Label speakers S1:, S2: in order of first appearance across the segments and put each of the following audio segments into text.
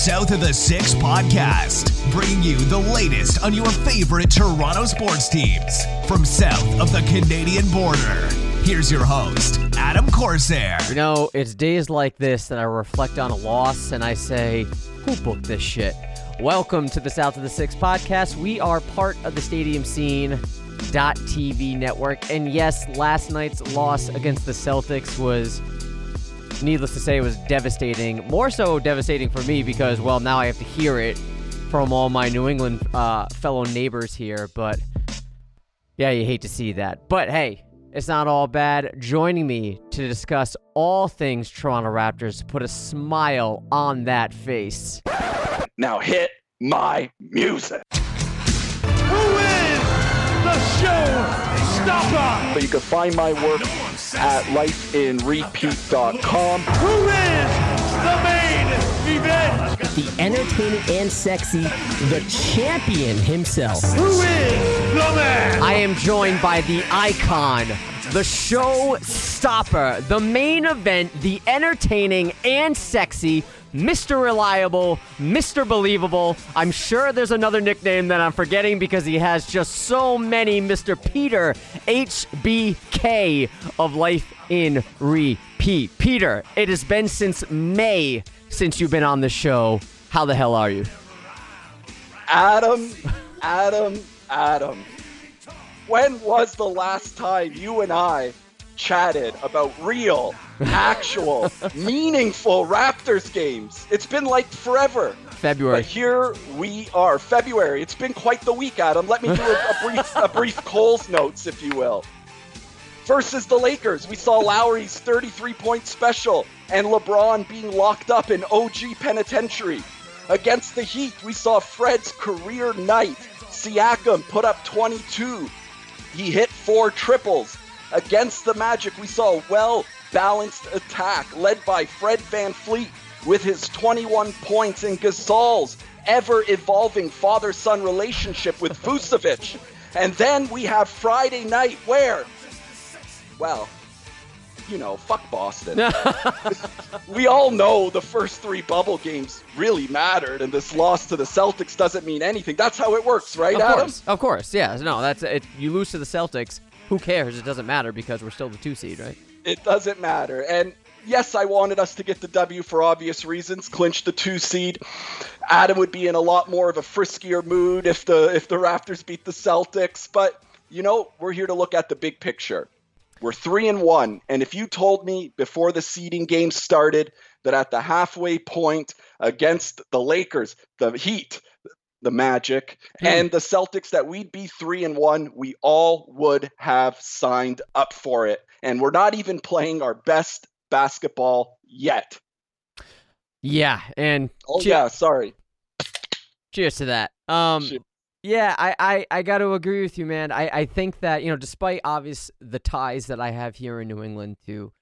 S1: South of the Six podcast, bringing you the latest on your favorite Toronto sports teams from south of the Canadian border. Here's your host, Adam Corsair.
S2: You know, it's days like this that I reflect on a loss and I say, who booked this shit? Welcome to the South of the Six podcast. We are part of the Stadium Scene TV network. And yes, last night's loss against the Celtics was needless to say, it was devastating. More so devastating for me because, well, now I have to hear it from all my New England uh, fellow neighbors here. But yeah, you hate to see that. But hey, it's not all bad. Joining me to discuss all things Toronto Raptors to put a smile on that face.
S3: Now hit my music.
S4: Who is the show stopper?
S3: But you can find my work at lifeinrepeat.com.
S4: Who is the main event?
S5: The entertaining and sexy, the champion himself.
S4: Who is the man?
S2: I am joined by the icon, the show stopper, the main event, the entertaining and sexy, Mr. Reliable, Mr. Believable. I'm sure there's another nickname that I'm forgetting because he has just so many Mr. Peter HBK of Life in Repeat. Peter, it has been since May since you've been on the show. How the hell are you?
S3: Adam, Adam, Adam. When was the last time you and I chatted about real, actual, meaningful Raptors games. It's been like forever.
S2: February.
S3: But here we are, February. It's been quite the week, Adam. Let me do a, a brief, a brief Coles notes, if you will. Versus the Lakers, we saw Lowry's 33-point special and LeBron being locked up in OG penitentiary. Against the Heat, we saw Fred's career night. Siakam put up 22. He hit four triples. Against the Magic, we saw a well balanced attack led by Fred Van VanVleet with his 21 points and Gasol's ever evolving father son relationship with Vucevic. And then we have Friday night where, well, you know, fuck Boston. we all know the first three bubble games really mattered, and this loss to the Celtics doesn't mean anything. That's how it works, right,
S2: of
S3: Adam?
S2: Course, of course, yeah. No, that's it. You lose to the Celtics who cares? It doesn't matter because we're still the two seed, right?
S3: It doesn't matter. And yes, I wanted us to get the W for obvious reasons, clinch the two seed. Adam would be in a lot more of a friskier mood if the if the Raptors beat the Celtics. But you know, we're here to look at the big picture. We're three and one, and if you told me before the seeding game started that at the halfway point against the Lakers, the Heat, the Magic, hmm. and the Celtics that we'd be three and one, we all would have signed up for it. And we're not even playing our best basketball yet.
S2: Yeah, and
S3: oh yeah, sorry.
S2: Cheers to that. Um, yeah, I, I, I got to agree with you, man. I, I think that you know, despite obvious the ties that I have here in New England to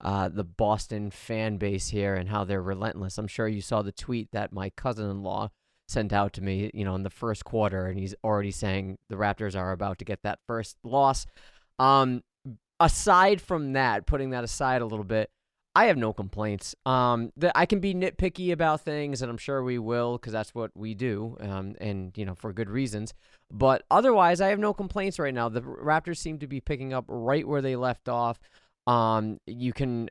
S2: uh, the Boston fan base here and how they're relentless. I'm sure you saw the tweet that my cousin-in-law sent out to me, you know, in the first quarter, and he's already saying the Raptors are about to get that first loss. Um, aside from that, putting that aside a little bit, I have no complaints. Um, that I can be nitpicky about things, and I'm sure we will, because that's what we do, um, and you know, for good reasons. But otherwise, I have no complaints right now. The Raptors seem to be picking up right where they left off. Um, you can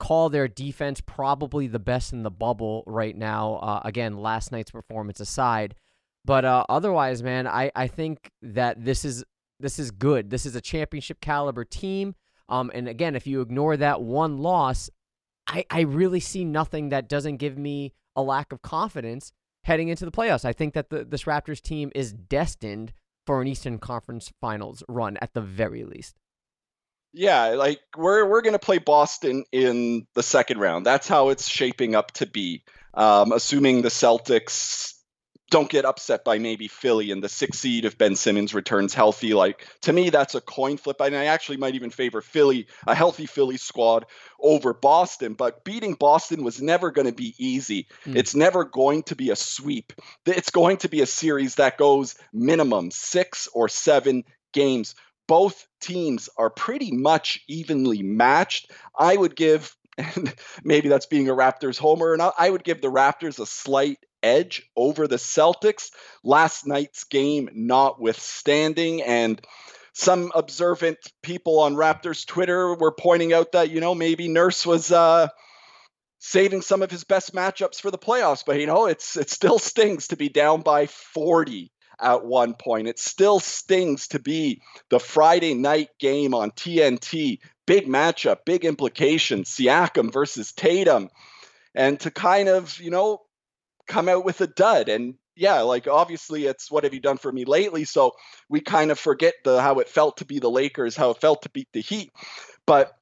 S2: call their defense probably the best in the bubble right now. Uh, again, last night's performance aside, but uh, otherwise, man, I, I think that this is this is good. This is a championship caliber team. Um, and again, if you ignore that one loss, I, I really see nothing that doesn't give me a lack of confidence heading into the playoffs. I think that the, this Raptors team is destined for an Eastern Conference Finals run at the very least.
S3: Yeah, like we're we're gonna play Boston in the second round. That's how it's shaping up to be. Um, assuming the Celtics don't get upset by maybe Philly in the sixth seed if Ben Simmons returns healthy. Like to me, that's a coin flip. And I actually might even favor Philly, a healthy Philly squad over Boston. But beating Boston was never going to be easy. Mm. It's never going to be a sweep. It's going to be a series that goes minimum six or seven games both teams are pretty much evenly matched. I would give and maybe that's being a Raptors homer. And I would give the Raptors a slight edge over the Celtics. Last night's game notwithstanding, and some observant people on Raptors Twitter were pointing out that you know maybe Nurse was uh, saving some of his best matchups for the playoffs, but you know it's it still stings to be down by 40 at one point. It still stings to be the Friday night game on TNT. Big matchup, big implications. Siakam versus Tatum. And to kind of, you know, come out with a dud. And yeah, like obviously it's what have you done for me lately? So we kind of forget the how it felt to be the Lakers, how it felt to beat the Heat. But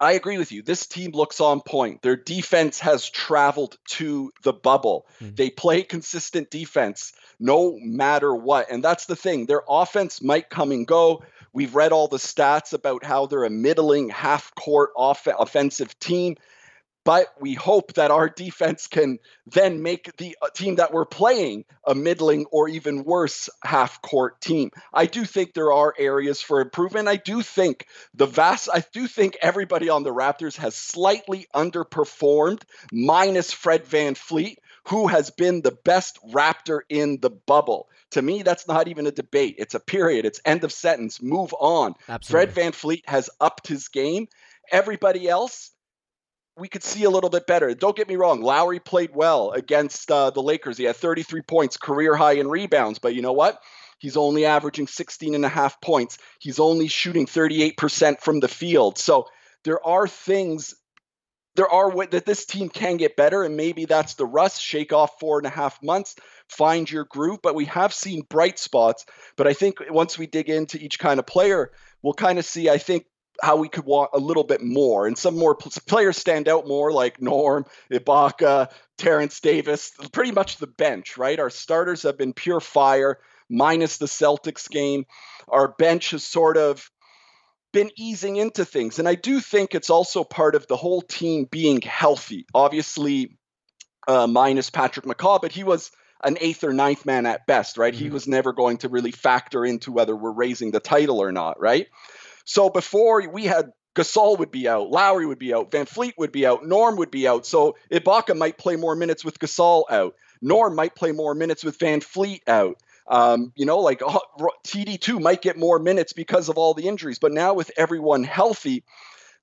S3: I agree with you. This team looks on point. Their defense has traveled to the bubble. Mm-hmm. They play consistent defense no matter what. And that's the thing. Their offense might come and go. We've read all the stats about how they're a middling half court off- offensive team but we hope that our defense can then make the uh, team that we're playing a middling or even worse half court team. I do think there are areas for improvement. I do think the vast, I do think everybody on the Raptors has slightly underperformed, minus Fred VanVleet, who has been the best Raptor in the bubble. To me, that's not even a debate. It's a period. It's end of sentence. Move on. Absolutely. Fred VanVleet has upped his game. Everybody else, we could see a little bit better. Don't get me wrong, Lowry played well against uh, the Lakers. He had 33 points, career high in rebounds, but you know what? He's only averaging 16 and a half points. He's only shooting 38% from the field. So there are things there are that this team can get better, and maybe that's the rust. Shake off four and a half months, find your groove. But we have seen bright spots. But I think once we dig into each kind of player, we'll kind of see. I think how we could want a little bit more and some more players stand out more like Norm, Ibaka, Terence Davis, pretty much the bench, right? Our starters have been pure fire minus the Celtics game. Our bench has sort of been easing into things and I do think it's also part of the whole team being healthy. Obviously uh, minus Patrick McCaw, but he was an eighth or ninth man at best, right? Mm-hmm. He was never going to really factor into whether we're raising the title or not, right? So before we had Gasol would be out, Lowry would be out, VanVleet would be out, Norm would be out. So Ibaka might play more minutes with Gasol out. Norm might play more minutes with VanVleet out. Um, you know, like uh, TD2 might get more minutes because of all the injuries. But now with everyone healthy,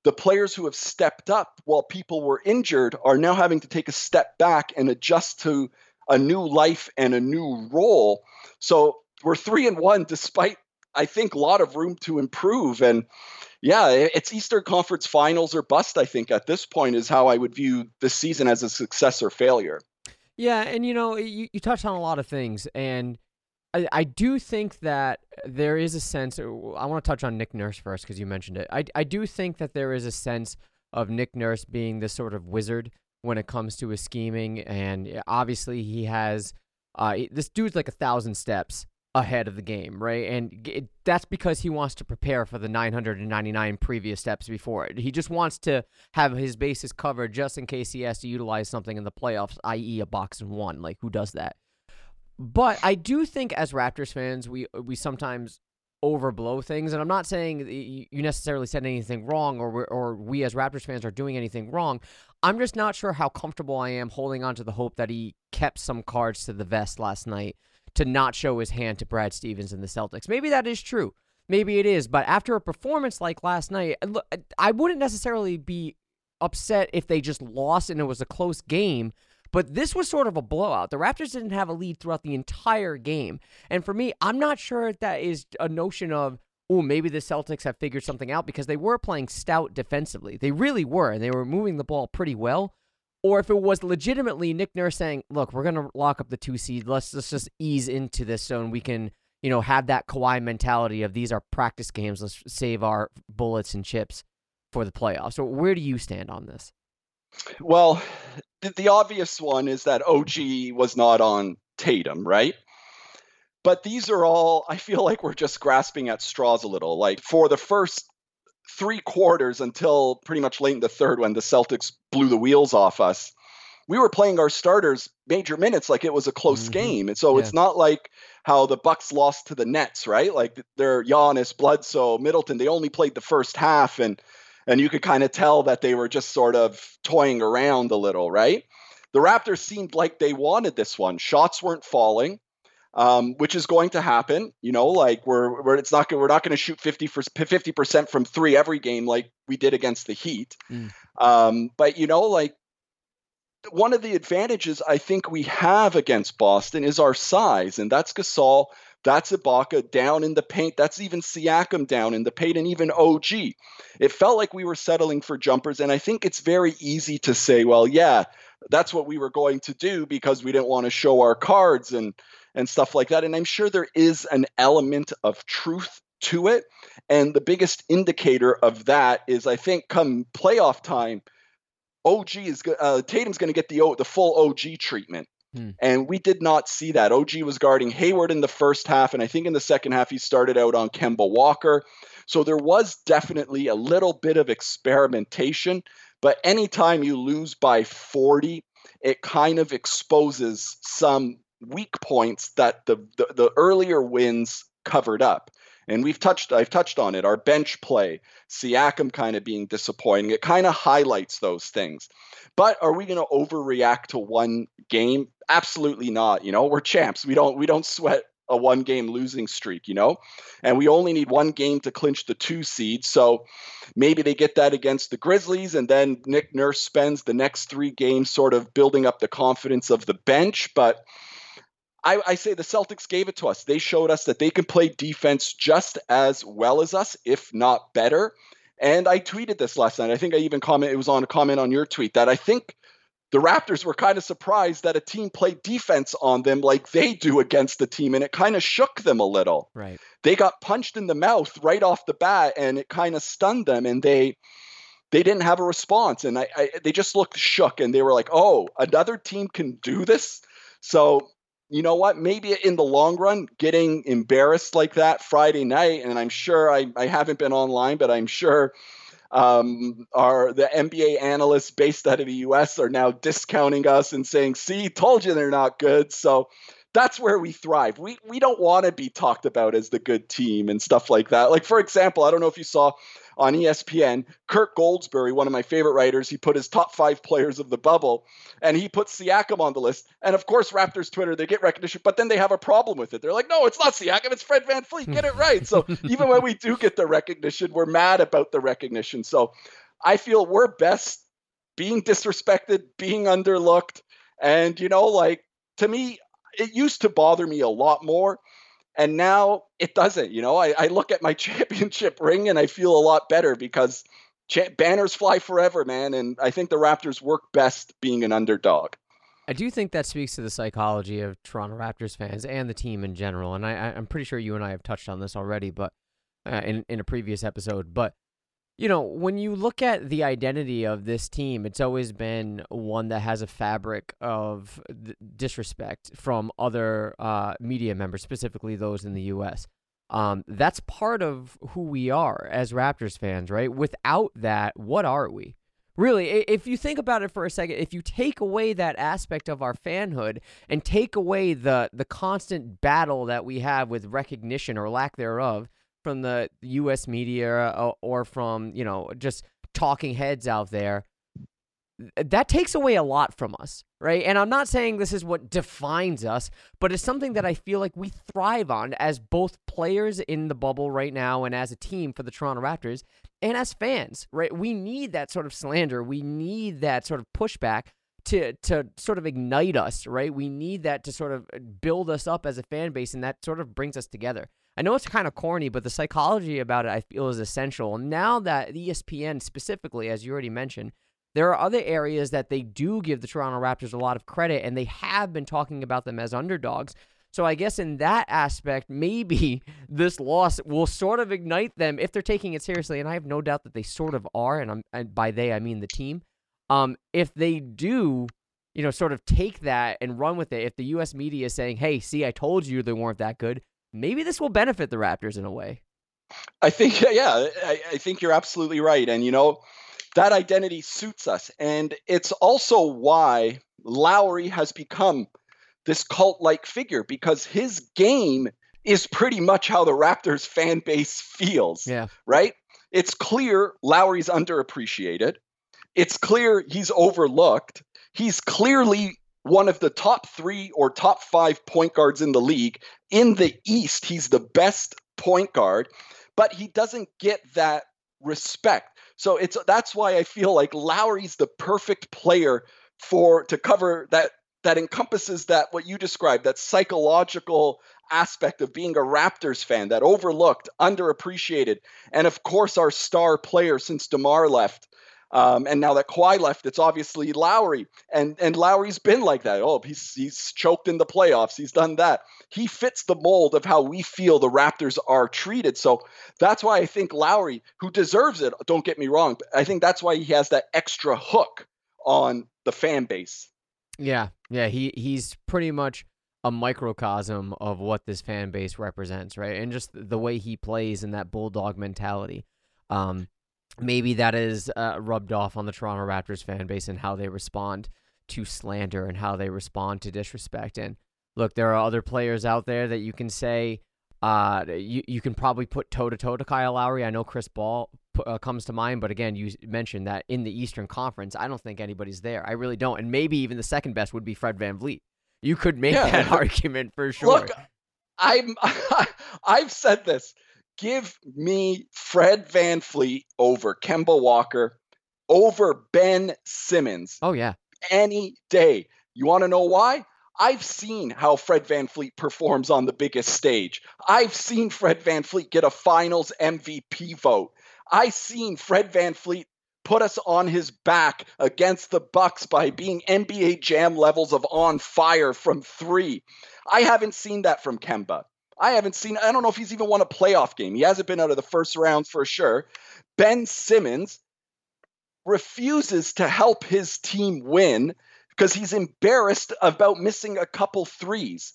S3: the players who have stepped up while people were injured are now having to take a step back and adjust to a new life and a new role. So we're three and one despite I think a lot of room to improve. And yeah, it's Eastern Conference Finals or bust. I think at this point is how I would view this season as a success or failure.
S2: Yeah, and you know, you, you touched on a lot of things, and I, I do think that there is a sense. I want to touch on Nick Nurse first because you mentioned it. I I do think that there is a sense of Nick Nurse being this sort of wizard when it comes to his scheming, and obviously he has. Uh, this dude's like a thousand steps ahead of the game, right? And it, that's because he wants to prepare for the 999 previous steps before it. He just wants to have his bases covered just in case he has to utilize something in the playoffs, i.e., a box and one. Like, who does that? But I do think as Raptors fans, we we sometimes overblow things, and I'm not saying you necessarily said anything wrong, or or we as Raptors fans are doing anything wrong. I'm just not sure how comfortable I am holding on to the hope that he kept some cards to the vest last night to not show his hand to Brad Stevens and the Celtics. Maybe that is true. Maybe it is. But after a performance like last night, I wouldn't necessarily be upset if they just lost and it was a close game. But this was sort of a blowout. The Raptors didn't have a lead throughout the entire game. And for me, I'm not sure if that is a notion of, oh, maybe the Celtics have figured something out because they were playing stout defensively. They really were, and they were moving the ball pretty well or if it was legitimately Nick Nurse saying, "Look, we're going to lock up the two seed. Let's, let's just ease into this so we can, you know, have that Kawhi mentality of these are practice games. Let's save our bullets and chips for the playoffs." So, where do you stand on this?
S3: Well, the obvious one is that OG was not on Tatum, right? But these are all, I feel like we're just grasping at straws a little. Like for the first three quarters until pretty much late in the third when the Celtics blew the wheels off us. We were playing our starters major minutes like it was a close mm-hmm. game. And so yeah. it's not like how the Bucks lost to the Nets, right? Like they're Giannis, Bledsoe, Middleton, they only played the first half and And you could kind of tell that they were just sort of toying around a little, right? The Raptors seemed like they wanted this one. Shots weren't falling. Um, which is going to happen. You know, like we're, we're it's not we're not going to shoot 50 for 50 percent from three every game like we did against the Heat. Mm. Um, but you know, like one of the advantages I think we have against Boston is our size, and that's Gasol, that's Ibaka down in the paint, that's even Siakam down in the paint, and even OG. It felt like we were settling for jumpers, and I think it's very easy to say, well, yeah, that's what we were going to do because we didn't want to show our cards and and stuff like that. And I'm sure there is an element of truth to it. And the biggest indicator of that is, I think, come playoff time, OG is uh, Tatum's going to get the the full OG treatment. Hmm. And we did not see that. OG was guarding Hayward in the first half, and I think in the second half he started out on Kemba Walker. So there was definitely a little bit of experimentation. But anytime you lose by 40, it kind of exposes some weak points that the, the, the earlier wins covered up. And we've touched, I've touched on it. Our bench play, Siakam kind of being disappointing. It kind of highlights those things. But are we going to overreact to one game? Absolutely not. You know, we're champs. We don't we don't sweat a one game losing streak, you know? And we only need one game to clinch the two seed. So maybe they get that against the Grizzlies, and then Nick Nurse spends the next three games sort of building up the confidence of the bench. But I, I, say the Celtics gave it to us. They showed us that they can play defense just as well as us, if not better. And I tweeted this last night. I think I even comment it was on a comment on your tweet that I think the Raptors were kind of surprised that a team played defense on them like they do against the team, and it kind of shook them a little.
S2: Right.
S3: They got punched in the mouth right off the bat, and it kind of stunned them, and they they didn't have a response, and I, I they just looked shook, and they were like, "Oh, another team can do this." So you know what? Maybe in the long run, getting embarrassed like that Friday night, and I'm sure I, I haven't been online, but I'm sure um, are the NBA analysts based out of the US are now discounting us and saying, see, told you they're not good. So that's where we thrive. We we don't want to be talked about as the good team and stuff like that. Like for example, I don't know if you saw on ESPN, Kirk Goldsberry, one of my favorite writers, he put his top five players of the bubble, and he put Siakam on the list. And of course, Raptors Twitter, they get recognition, but then they have a problem with it. They're like, no, it's not Siakam, it's Fred VanVleet. Get it right. So even when we do get the recognition, we're mad about the recognition. So I feel we're best being disrespected, being underlooked. And, you know, like to me, it used to bother me a lot more and now it doesn't. You know, I, I look at my championship ring and I feel a lot better because cha- banners fly forever, man. And I think the Raptors work best being an underdog.
S2: I do think that speaks to the psychology of Toronto Raptors fans and the team in general. And I, I'm pretty sure you and I have touched on this already, but uh, in in a previous episode. But you know, when you look at the identity of this team, it's always been one that has a fabric of disrespect from other uh, media members, specifically those in the U.S. Um, that's part of who we are as Raptors fans, right? Without that, what are we? Really, if you think about it for a second, if you take away that aspect of our fanhood and take away the the constant battle that we have with recognition or lack thereof, from the U.S. media or, or from you know just talking heads out there, that takes away a lot from us, right? And I'm not saying this is what defines us, but it's something that I feel like we thrive on as both players in the bubble right now and as a team for the Toronto Raptors and as fans, right? We need that sort of slander. We need that sort of pushback to to sort of ignite us, right? We need that to sort of uh, build us up as a fan base and that sort of brings us together. I know it's kind of corny, but the psychology about it I feel is essential. Now that ESPN specifically, as you already mentioned, there are other areas that they do give the Toronto Raptors a lot of credit, and they have been talking about them as underdogs. So I guess in that aspect, maybe this loss will sort of ignite them if they're taking it seriously, and I have no doubt that they sort of are, and, I'm, and by they I mean the team. Um, if they do, you know, sort of take that and run with it, if the U.S. media is saying, "Hey, see, I told you they weren't that good," maybe this will benefit the Raptors in a way.
S3: I think, yeah, I, I think you're absolutely right. And, you know, that identity suits us. And it's also why Lowry has become this cult like figure because his game is pretty much how the Raptors fan base feels.
S2: Yeah.
S3: Right? it's clear Lowry's underappreciated. It's clear he's overlooked. He's clearly one of the top three or top five point guards in the league. In the East, he's the best point guard, but he doesn't get that respect. So it's that's why I feel like Lowry's the perfect player for to cover that that encompasses that what you described that psychological aspect of being a Raptors fan that overlooked, underappreciated, and of course our star player since DeMar left. Um, and now that Kawhi left, it's obviously Lowry, and and Lowry's been like that. Oh, he's he's choked in the playoffs. He's done that. He fits the mold of how we feel the Raptors are treated. So that's why I think Lowry, who deserves it, don't get me wrong, but I think that's why he has that extra hook on the fan base.
S2: Yeah, yeah, he he's pretty much a microcosm of what this fan base represents, right? And just the way he plays and that bulldog mentality. Um, maybe that is uh, rubbed off on the Toronto Raptors fan base and how they respond to slander and how they respond to disrespect. And look, there are other players out there that you can say uh, you you can probably put toe to toe to Kyle Lowry. I know Chris Paul uh, comes to mind, but again, you mentioned that in the Eastern Conference, I don't think anybody's there. I really don't. And maybe even the second best would be Fred VanVleet. You could make yeah. that argument for sure.
S3: Look, I'm I've said this. Give me Fred VanVleet over Kemba Walker over Ben Simmons.
S2: Oh yeah.
S3: Any day. You want to know why? I've seen how Fred VanVleet performs on the biggest stage. I've seen Fred VanVleet get a finals MVP vote. I've seen Fred VanVleet put us on his back against the Bucks by being NBA Jam levels of on fire from 3. I haven't seen that from Kemba. I haven't seen I don't know if he's even won a playoff game. He hasn't been out of the first round for sure. Ben Simmons refuses to help his team win because he's embarrassed about missing a couple threes.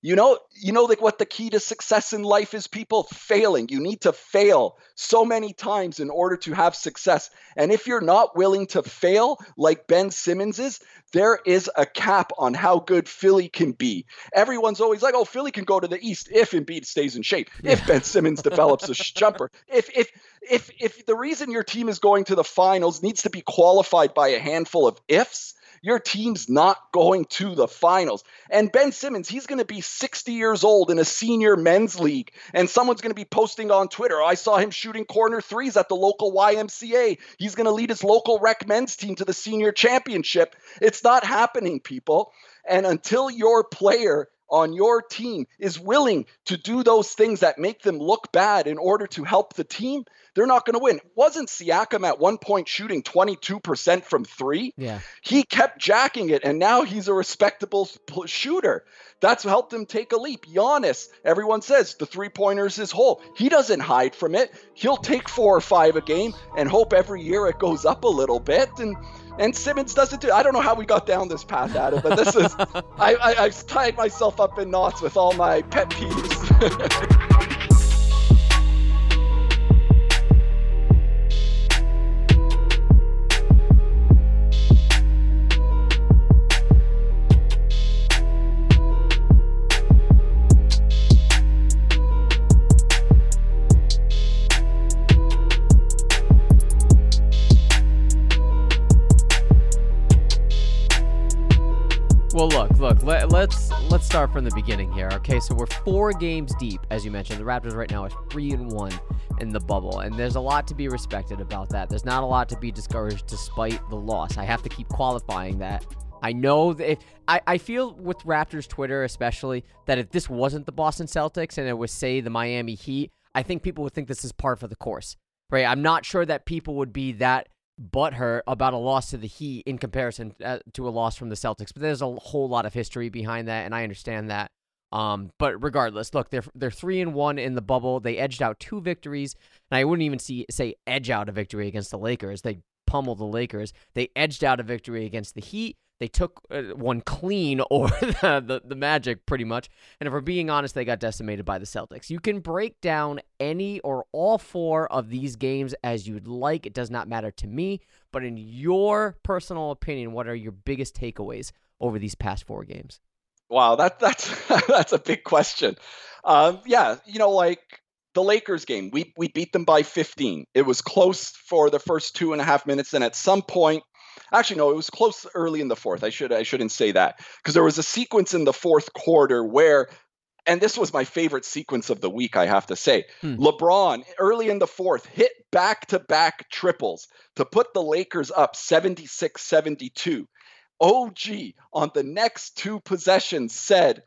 S3: You know, you know, like what the key to success in life is people failing. You need to fail so many times in order to have success. And if you're not willing to fail like Ben Simmons is, there is a cap on how good Philly can be. Everyone's always like, oh, Philly can go to the East if Embiid stays in shape, if Ben Simmons develops a jumper. If if if if the reason your team is going to the finals needs to be qualified by a handful of ifs, your team's not going to the finals. And Ben Simmons, he's going to be 60 years old in a senior men's league. And someone's going to be posting on Twitter, I saw him shooting corner threes at the local YMCA. He's going to lead his local rec men's team to the senior championship. It's not happening, people. And until your player on your team is willing to do those things that make them look bad in order to help the team, they're not going to win. Wasn't Siakam at one point shooting 22% from three?
S2: Yeah.
S3: He kept jacking it, and now he's a respectable shooter. That's helped him take a leap. Giannis, everyone says the three pointers his whole. He doesn't hide from it. He'll take four or five a game and hope every year it goes up a little bit. And and Simmons does it too. I don't know how we got down this path, Adam, but this is I, I I've tied myself up in knots with all my pet peeves.
S2: Well, look, look. Let, let's let's start from the beginning here. Okay, so we're four games deep, as you mentioned. The Raptors right now are three and one in the bubble, and there's a lot to be respected about that. There's not a lot to be discouraged despite the loss. I have to keep qualifying that. I know that if, I, I feel with Raptors Twitter especially that if this wasn't the Boston Celtics and it was say the Miami Heat, I think people would think this is par for the course. Right? I'm not sure that people would be that butthurt about a loss to the Heat in comparison uh, to a loss from the Celtics. But there's a whole lot of history behind that, and I understand that. Um, but regardless, look, they're they're three and one in the bubble. They edged out two victories, and I wouldn't even see say edge out a victory against the Lakers. They pummeled the Lakers. They edged out a victory against the Heat. They took uh, one clean or the, the, the Magic pretty much. And if we're being honest, they got decimated by the Celtics. You can break down any or all four of these games as you'd like. It does not matter to me. But in your personal opinion, what are your biggest takeaways over these past four games?
S3: Wow, that that's that's a big question. Um, yeah, you know, like the Lakers game, we we beat them by 15. It was close for the first two and a half minutes, and at some point, actually no, it was close early in the fourth. I should I shouldn't say that because there was a sequence in the fourth quarter where. And this was my favorite sequence of the week, I have to say. Hmm. LeBron, early in the fourth, hit back to back triples to put the Lakers up 76 72. OG on the next two possessions said,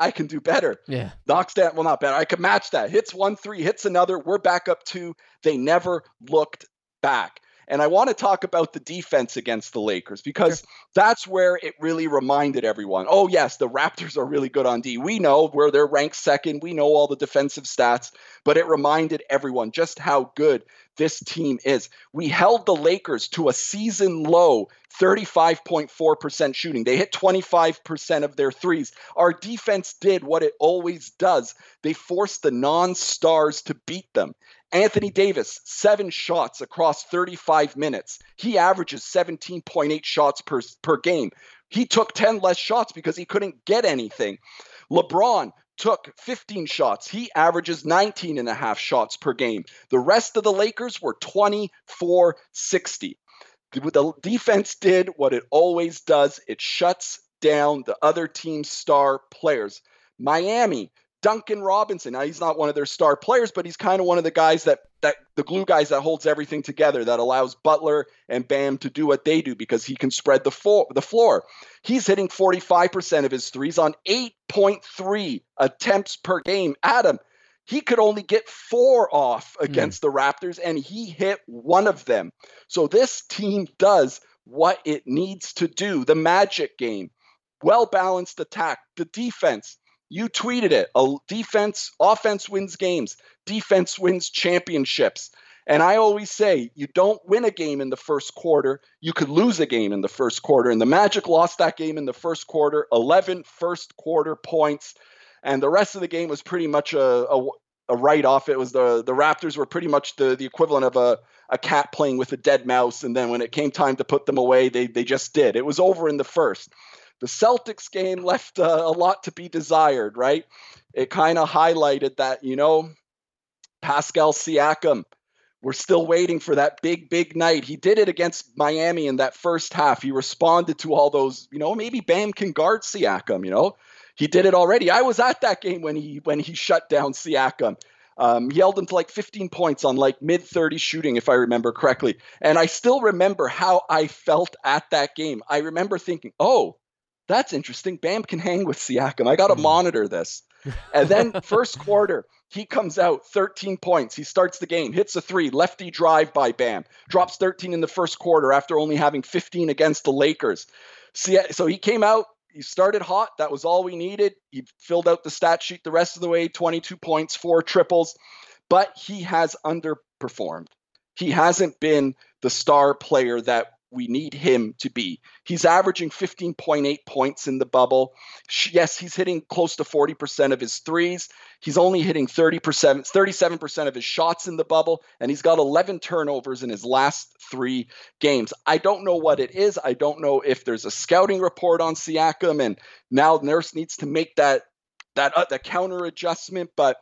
S3: I can do better.
S2: Yeah.
S3: Knocks that, well, not better. I can match that. Hits one, three, hits another. We're back up two. They never looked back. And I want to talk about the defense against the Lakers because sure. that's where it really reminded everyone oh, yes, the Raptors are really good on D. We know where they're ranked second. We know all the defensive stats, but it reminded everyone just how good this team is. We held the Lakers to a season low 35.4% shooting. They hit 25% of their threes. Our defense did what it always does they forced the non stars to beat them. Anthony Davis, seven shots across 35 minutes. He averages 17.8 shots per, per game. He took 10 less shots because he couldn't get anything. LeBron took 15 shots. He averages 19 and a half shots per game. The rest of the Lakers were 24 60. The defense did what it always does it shuts down the other team's star players. Miami Duncan Robinson. Now he's not one of their star players, but he's kind of one of the guys that that the glue guys that holds everything together that allows Butler and Bam to do what they do because he can spread the floor. The floor. He's hitting 45% of his threes on 8.3 attempts per game. Adam, he could only get four off hmm. against mm. the Raptors, and he hit one of them. So this team does what it needs to do. The Magic game, well balanced attack, the defense you tweeted it. A defense, offense wins games. Defense wins championships. And I always say, you don't win a game in the first quarter. You could lose a game in the first quarter. And the Magic lost that game in the first quarter, 11 first quarter points. And the rest of the game was pretty much a, a, a write off. It was the, the Raptors were pretty much the, the equivalent of a, a cat playing with a dead mouse. And then when it came time to put them away, they, they just did. It was over in the first. The Celtics game left uh, a lot to be desired, right? It kind of highlighted that, you know, Pascal Siakam, we're still waiting for that big, big night. He did it against Miami in that first half. He responded to all those, you know, maybe Bam can guard Siakam, you know. He did it already. I was at that game when he when he shut down Siakam. Um, he held him to like 15 points on like mid 30 shooting, if I remember correctly. And I still remember how I felt at that game. I remember thinking, oh, that's interesting. Bam can hang with Siakam. I got to mm. monitor this. And then first quarter, he comes out 13 points. He starts the game, hits a three, lefty drive by Bam, drops 13 in the first quarter after only having 15 against the Lakers. So he came out, he started hot. That was all we needed. He filled out the stat sheet the rest of the way 22 points, four triples, but he has underperformed. He hasn't been the star player that we need him to be. He's averaging 15.8 points in the bubble. Yes, he's hitting close to 40% of his threes. He's only hitting 30%, 37% of his shots in the bubble, and he's got 11 turnovers in his last three games. I don't know what it is. I don't know if there's a scouting report on Siakam, and now Nurse needs to make that that uh, the counter adjustment, but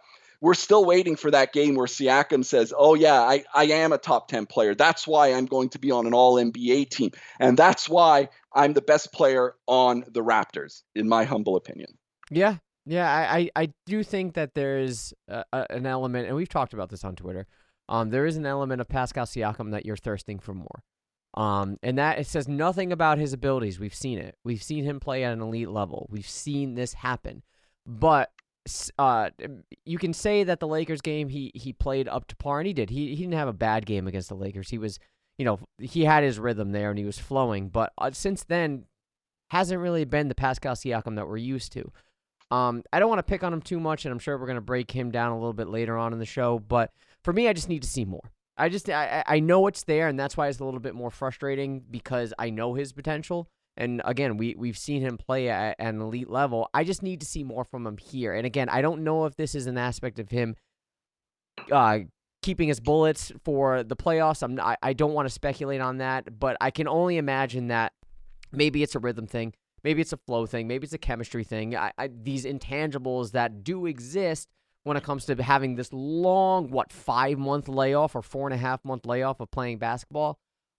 S3: we're still waiting for that game where Siakam says, "Oh yeah, I, I am a top 10 player. That's why I'm going to be on an all NBA team. And that's why I'm the best player on the Raptors in my humble opinion."
S2: Yeah. Yeah, I, I, I do think that there's an element, and we've talked about this on Twitter. Um, there is an element of Pascal Siakam that you're thirsting for more. Um, and that it says nothing about his abilities. We've seen it. We've seen him play at an elite level. We've seen this happen. But uh, you can say that the Lakers game he he played up to par and he did. He he didn't have a bad game against the Lakers. He was, you know, he had his rhythm there and he was flowing. But uh, since then, hasn't really been the Pascal Siakam that we're used to. Um, I don't want to pick on him too much, and I'm sure we're gonna break him down a little bit later on in the show. But for me, I just need to see more. I just I I know it's there, and that's why it's a little bit more frustrating because I know his potential. And again, we we've seen him play at, an elite level. I just need to see more from him here. And again, I don't know if this is an aspect of him uh, keeping his bullets for the playoffs. I'm I, I don't want to speculate on that, but I can only imagine that maybe it's a rhythm thing, maybe it's a flow thing, maybe it's a chemistry thing. I, I, these intangibles that do exist when it comes to having this long, what, five month layoff or four and a half month layoff of playing basketball.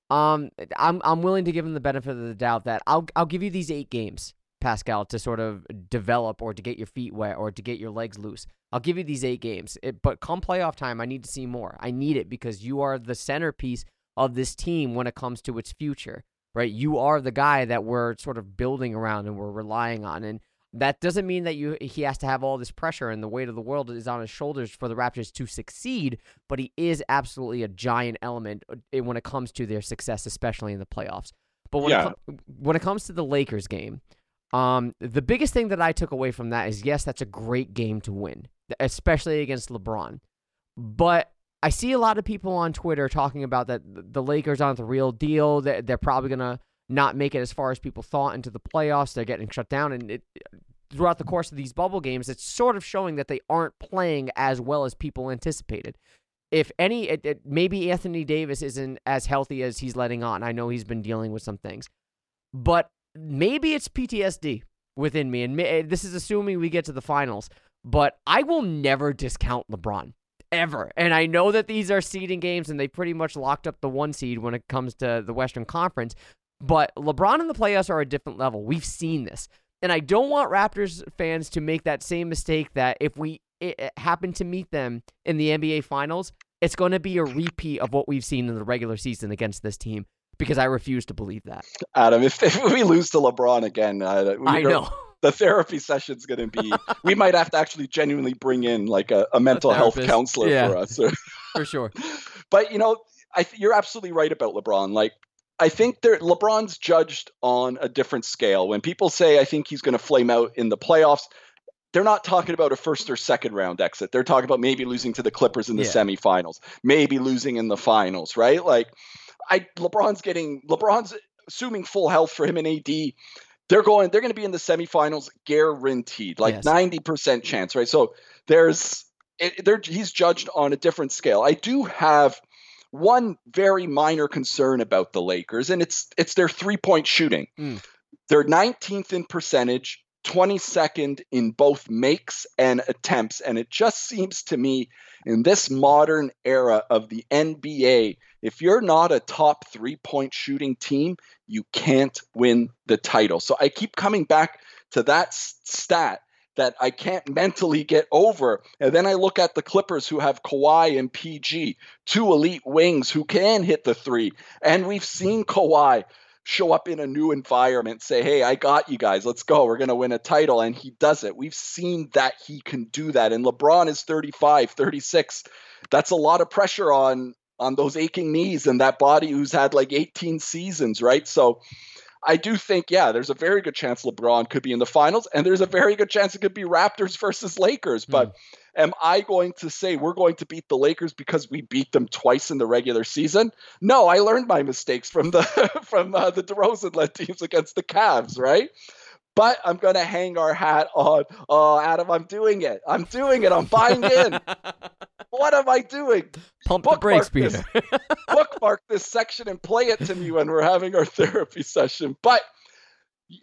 S2: Um, I'm I'm willing to give him the benefit of the doubt that I'll I'll give you these eight games, Pascal, to sort of develop or to get your feet wet or to get your legs loose. I'll give you these eight games, it, but come playoff time, I need to see more. I need it because you are the centerpiece of this team when it comes to its future, right? You are the guy that we're sort of building around and we're relying on, and that doesn't mean that you he has to have all this pressure and the weight of the world is on his shoulders for the Raptors to succeed, but he is absolutely a giant element uh, when it comes to their success, especially in the playoffs. But when,
S3: Yeah.
S2: it, when it comes to the Lakers game, um, the biggest thing that I took away from that is yes, that's a great game to win, especially against LeBron. But I see a lot of people on Twitter talking about that the Lakers aren't the real deal. That they're probably gonna not make it as far as people thought into the playoffs. They're getting shut down, and it, throughout the course of these bubble games, it's sort of showing that they aren't playing as well as people anticipated. If any, it, it, maybe Anthony Davis isn't as healthy as he's letting on. I know he's been dealing with some things, but maybe it's PTSD within me, and may, eh, this is assuming we get to the finals. But I will never discount LeBron ever. And I know that these are seeding games, and they pretty much locked up the one seed when it comes to the Western Conference. But LeBron and the playoffs are a different level. We've seen this. And I don't want Raptors fans to make that same mistake that if we happen to meet them in the NBA Finals, it's going to be a repeat of what we've seen in the regular season against this team because I refuse to believe that.
S3: Adam, if, if we lose to LeBron again, uh,
S2: I know.
S3: the therapy session's going to be. we might have to actually genuinely bring in like a, a mental health counselor
S2: Yeah.
S3: for us.
S2: For sure.
S3: but you know, I th- you're absolutely right about LeBron. Like, I think there LeBron's judged on a different scale. When people say I think he's going to flame out in the playoffs, they're not talking about a first or second round exit. They're talking about maybe losing to the Clippers in the
S2: Yeah.
S3: semifinals, maybe losing in the finals, right? Like, I LeBron's getting LeBron's assuming full health for him and AD. They're going. They're going to be in the semifinals, guaranteed, like
S2: Yes.
S3: ninety percent chance, right? So there's, it, they're, he's judged on a different scale. I do have one very minor concern about the Lakers, and it's it's their three point shooting.
S2: Mm.
S3: They're 19th in percentage, 22nd in both makes and attempts, and it just seems to me in this modern era of the NBA, if you're not a top three point shooting team, you can't win the title. So I keep coming back to that stat that I can't mentally get over. And then I look at the Clippers who have Kawhi and PG, two elite wings who can hit the three. And we've seen Kawhi show up in a new environment, say, Hey, I got you guys. Let's go. We're going to win a title. And he does it. We've seen that he can do that. And LeBron is 35, 36. That's a lot of pressure on on those aching knees and that body who's had like 18 seasons, right? So I do think, yeah, there's a very good chance LeBron could be in the finals, and there's a very good chance it could be Raptors versus Lakers. But am I going to say we're going to beat the Lakers because we beat them twice in the regular season? No, I learned my mistakes from the from uh, the DeRozan led teams against the Cavs, right? But I'm gonna hang our hat on. Oh, Adam, I'm doing it. I'm doing it. I'm buying in. what am I doing?
S2: Pump the brakes,
S3: Bookmark this. Bookmark this section and play it to me when we're having our therapy session. But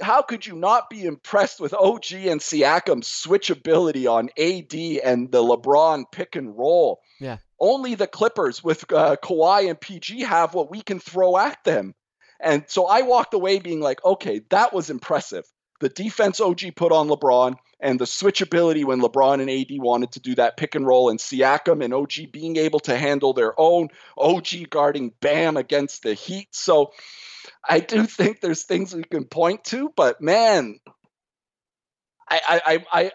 S3: how could you not be impressed with OG and Siakam's switchability on AD and the LeBron pick and roll?
S2: Yeah.
S3: Only the Clippers with uh, Kawhi and PG have what we can throw at them. And so I walked away being like, okay, that was impressive. The defense OG put on LeBron and the switchability when LeBron and AD wanted to do that pick and roll and Siakam and OG being able to handle their own, OG guarding Bam against the Heat. So I do think there's things we can point to, but man, I I I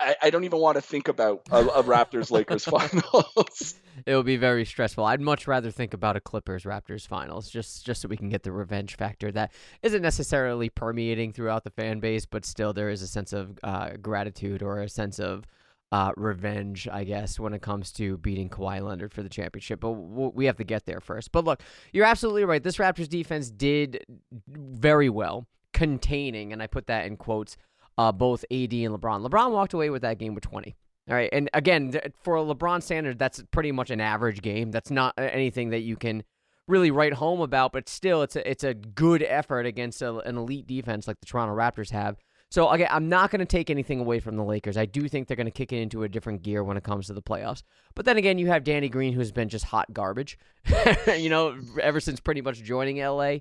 S3: I, I don't even want to think about a, a Raptors Lakers finals.
S2: it would be very stressful. I'd much rather think about a Clippers Raptors finals just just so we can get the revenge factor that isn't necessarily permeating throughout the fan base, but still there is a sense of uh, gratitude or a sense of uh, revenge, I guess, when it comes to beating Kawhi Leonard for the championship. But w- we have to get there first. But look, you're absolutely right. This Raptors defense did very well containing, and I put that in quotes, uh, both AD and LeBron. LeBron walked away with that game with 20. All right, and again, for a LeBron standard, that's pretty much an average game. That's not uh, anything that you can really write home about, but still, it's a it's a good effort against a, an elite defense like the Toronto Raptors have So again, I'm not going to take anything away from the Lakers. I do think they're going to kick it into a different gear when it comes to the playoffs. But then again, you have Danny Green, who's been just hot garbage, you know, ever since pretty much joining LA.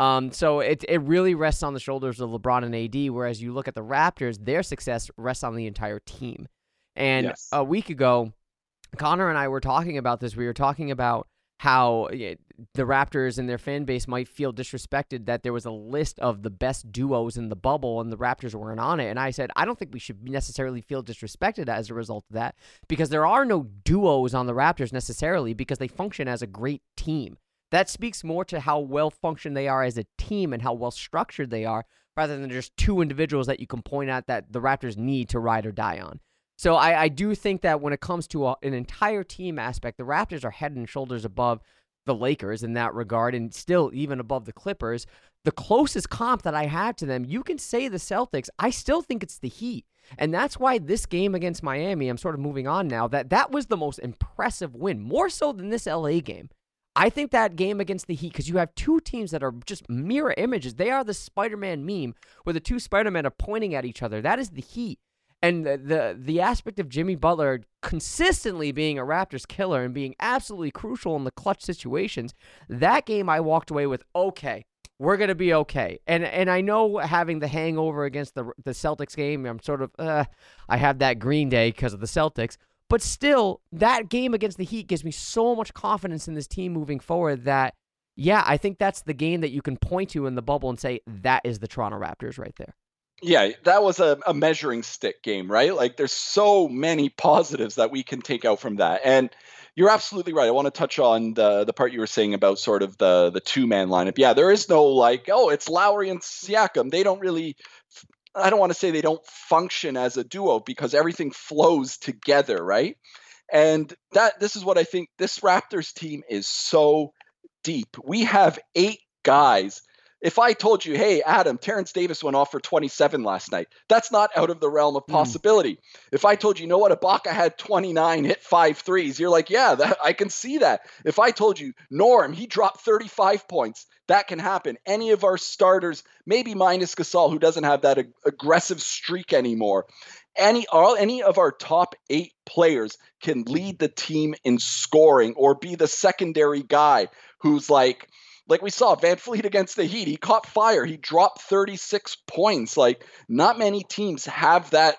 S2: Um, so it it really rests on the shoulders of LeBron and AD. Whereas you look at the Raptors, their success rests on the entire team. And
S3: Yes.
S2: a week ago, Connor and I were talking about this. We were talking about how the Raptors and their fan base might feel disrespected that there was a list of the best duos in the bubble and the Raptors weren't on it. And I said, I don't think we should necessarily feel disrespected as a result of that because there are no duos on the Raptors necessarily because they function as a great team. That speaks more to how well functioned they are as a team and how well structured they are rather than just two individuals that you can point out that the Raptors need to ride or die on. So I, I do think that when it comes to a, an entire team aspect, the Raptors are head and shoulders above the Lakers in that regard, and still even above the Clippers. The closest comp that I have to them, you can say the Celtics. I still think it's the Heat, and that's why this game against Miami, I'm sort of moving on now. That that was the most impressive win, more so than this LA game. I think that game against the Heat, because you have two teams that are just mirror images. They are the Spider-Man meme, where the two Spider-Men are pointing at each other. That is the Heat and the, the the aspect of Jimmy Butler consistently being a Raptors killer and being absolutely crucial in the clutch situations, that game I walked away with okay. We're gonna be okay, and and I know having the hangover against the the Celtics game, I'm sort of uh, I have that Green Day because of the Celtics, but still that game against the Heat gives me so much confidence in this team moving forward that yeah, I think that's the game that you can point to in the bubble and say that is the Toronto Raptors right there.
S3: Yeah, that was a, a measuring stick game, right? Like there's so many positives that we can take out from that. And you're absolutely right. I want to touch on the the part you were saying about sort of the the two man lineup. Yeah, there is no like, oh, it's Lowry and Siakam. They don't really I don't want to say they don't function as a duo because everything flows together, right? And that this is what I think this Raptors team is so deep. We have eight guys if I told you, hey, Adam, Terence Davis went off for 27 last night, that's not out of the realm of possibility. Mm. If I told you, you know what, Ibaka had 29, hit five threes, you're like, yeah, that, I can see that. If I told you, Norm, he dropped 35 points, that can happen. Any of our starters, maybe minus Gasol, who doesn't have that ag- aggressive streak anymore. Any all any of our top eight players can lead the team in scoring or be the secondary guy who's like like we saw VanVleet against the Heat, he caught fire. He dropped 36 points. Like not many teams have that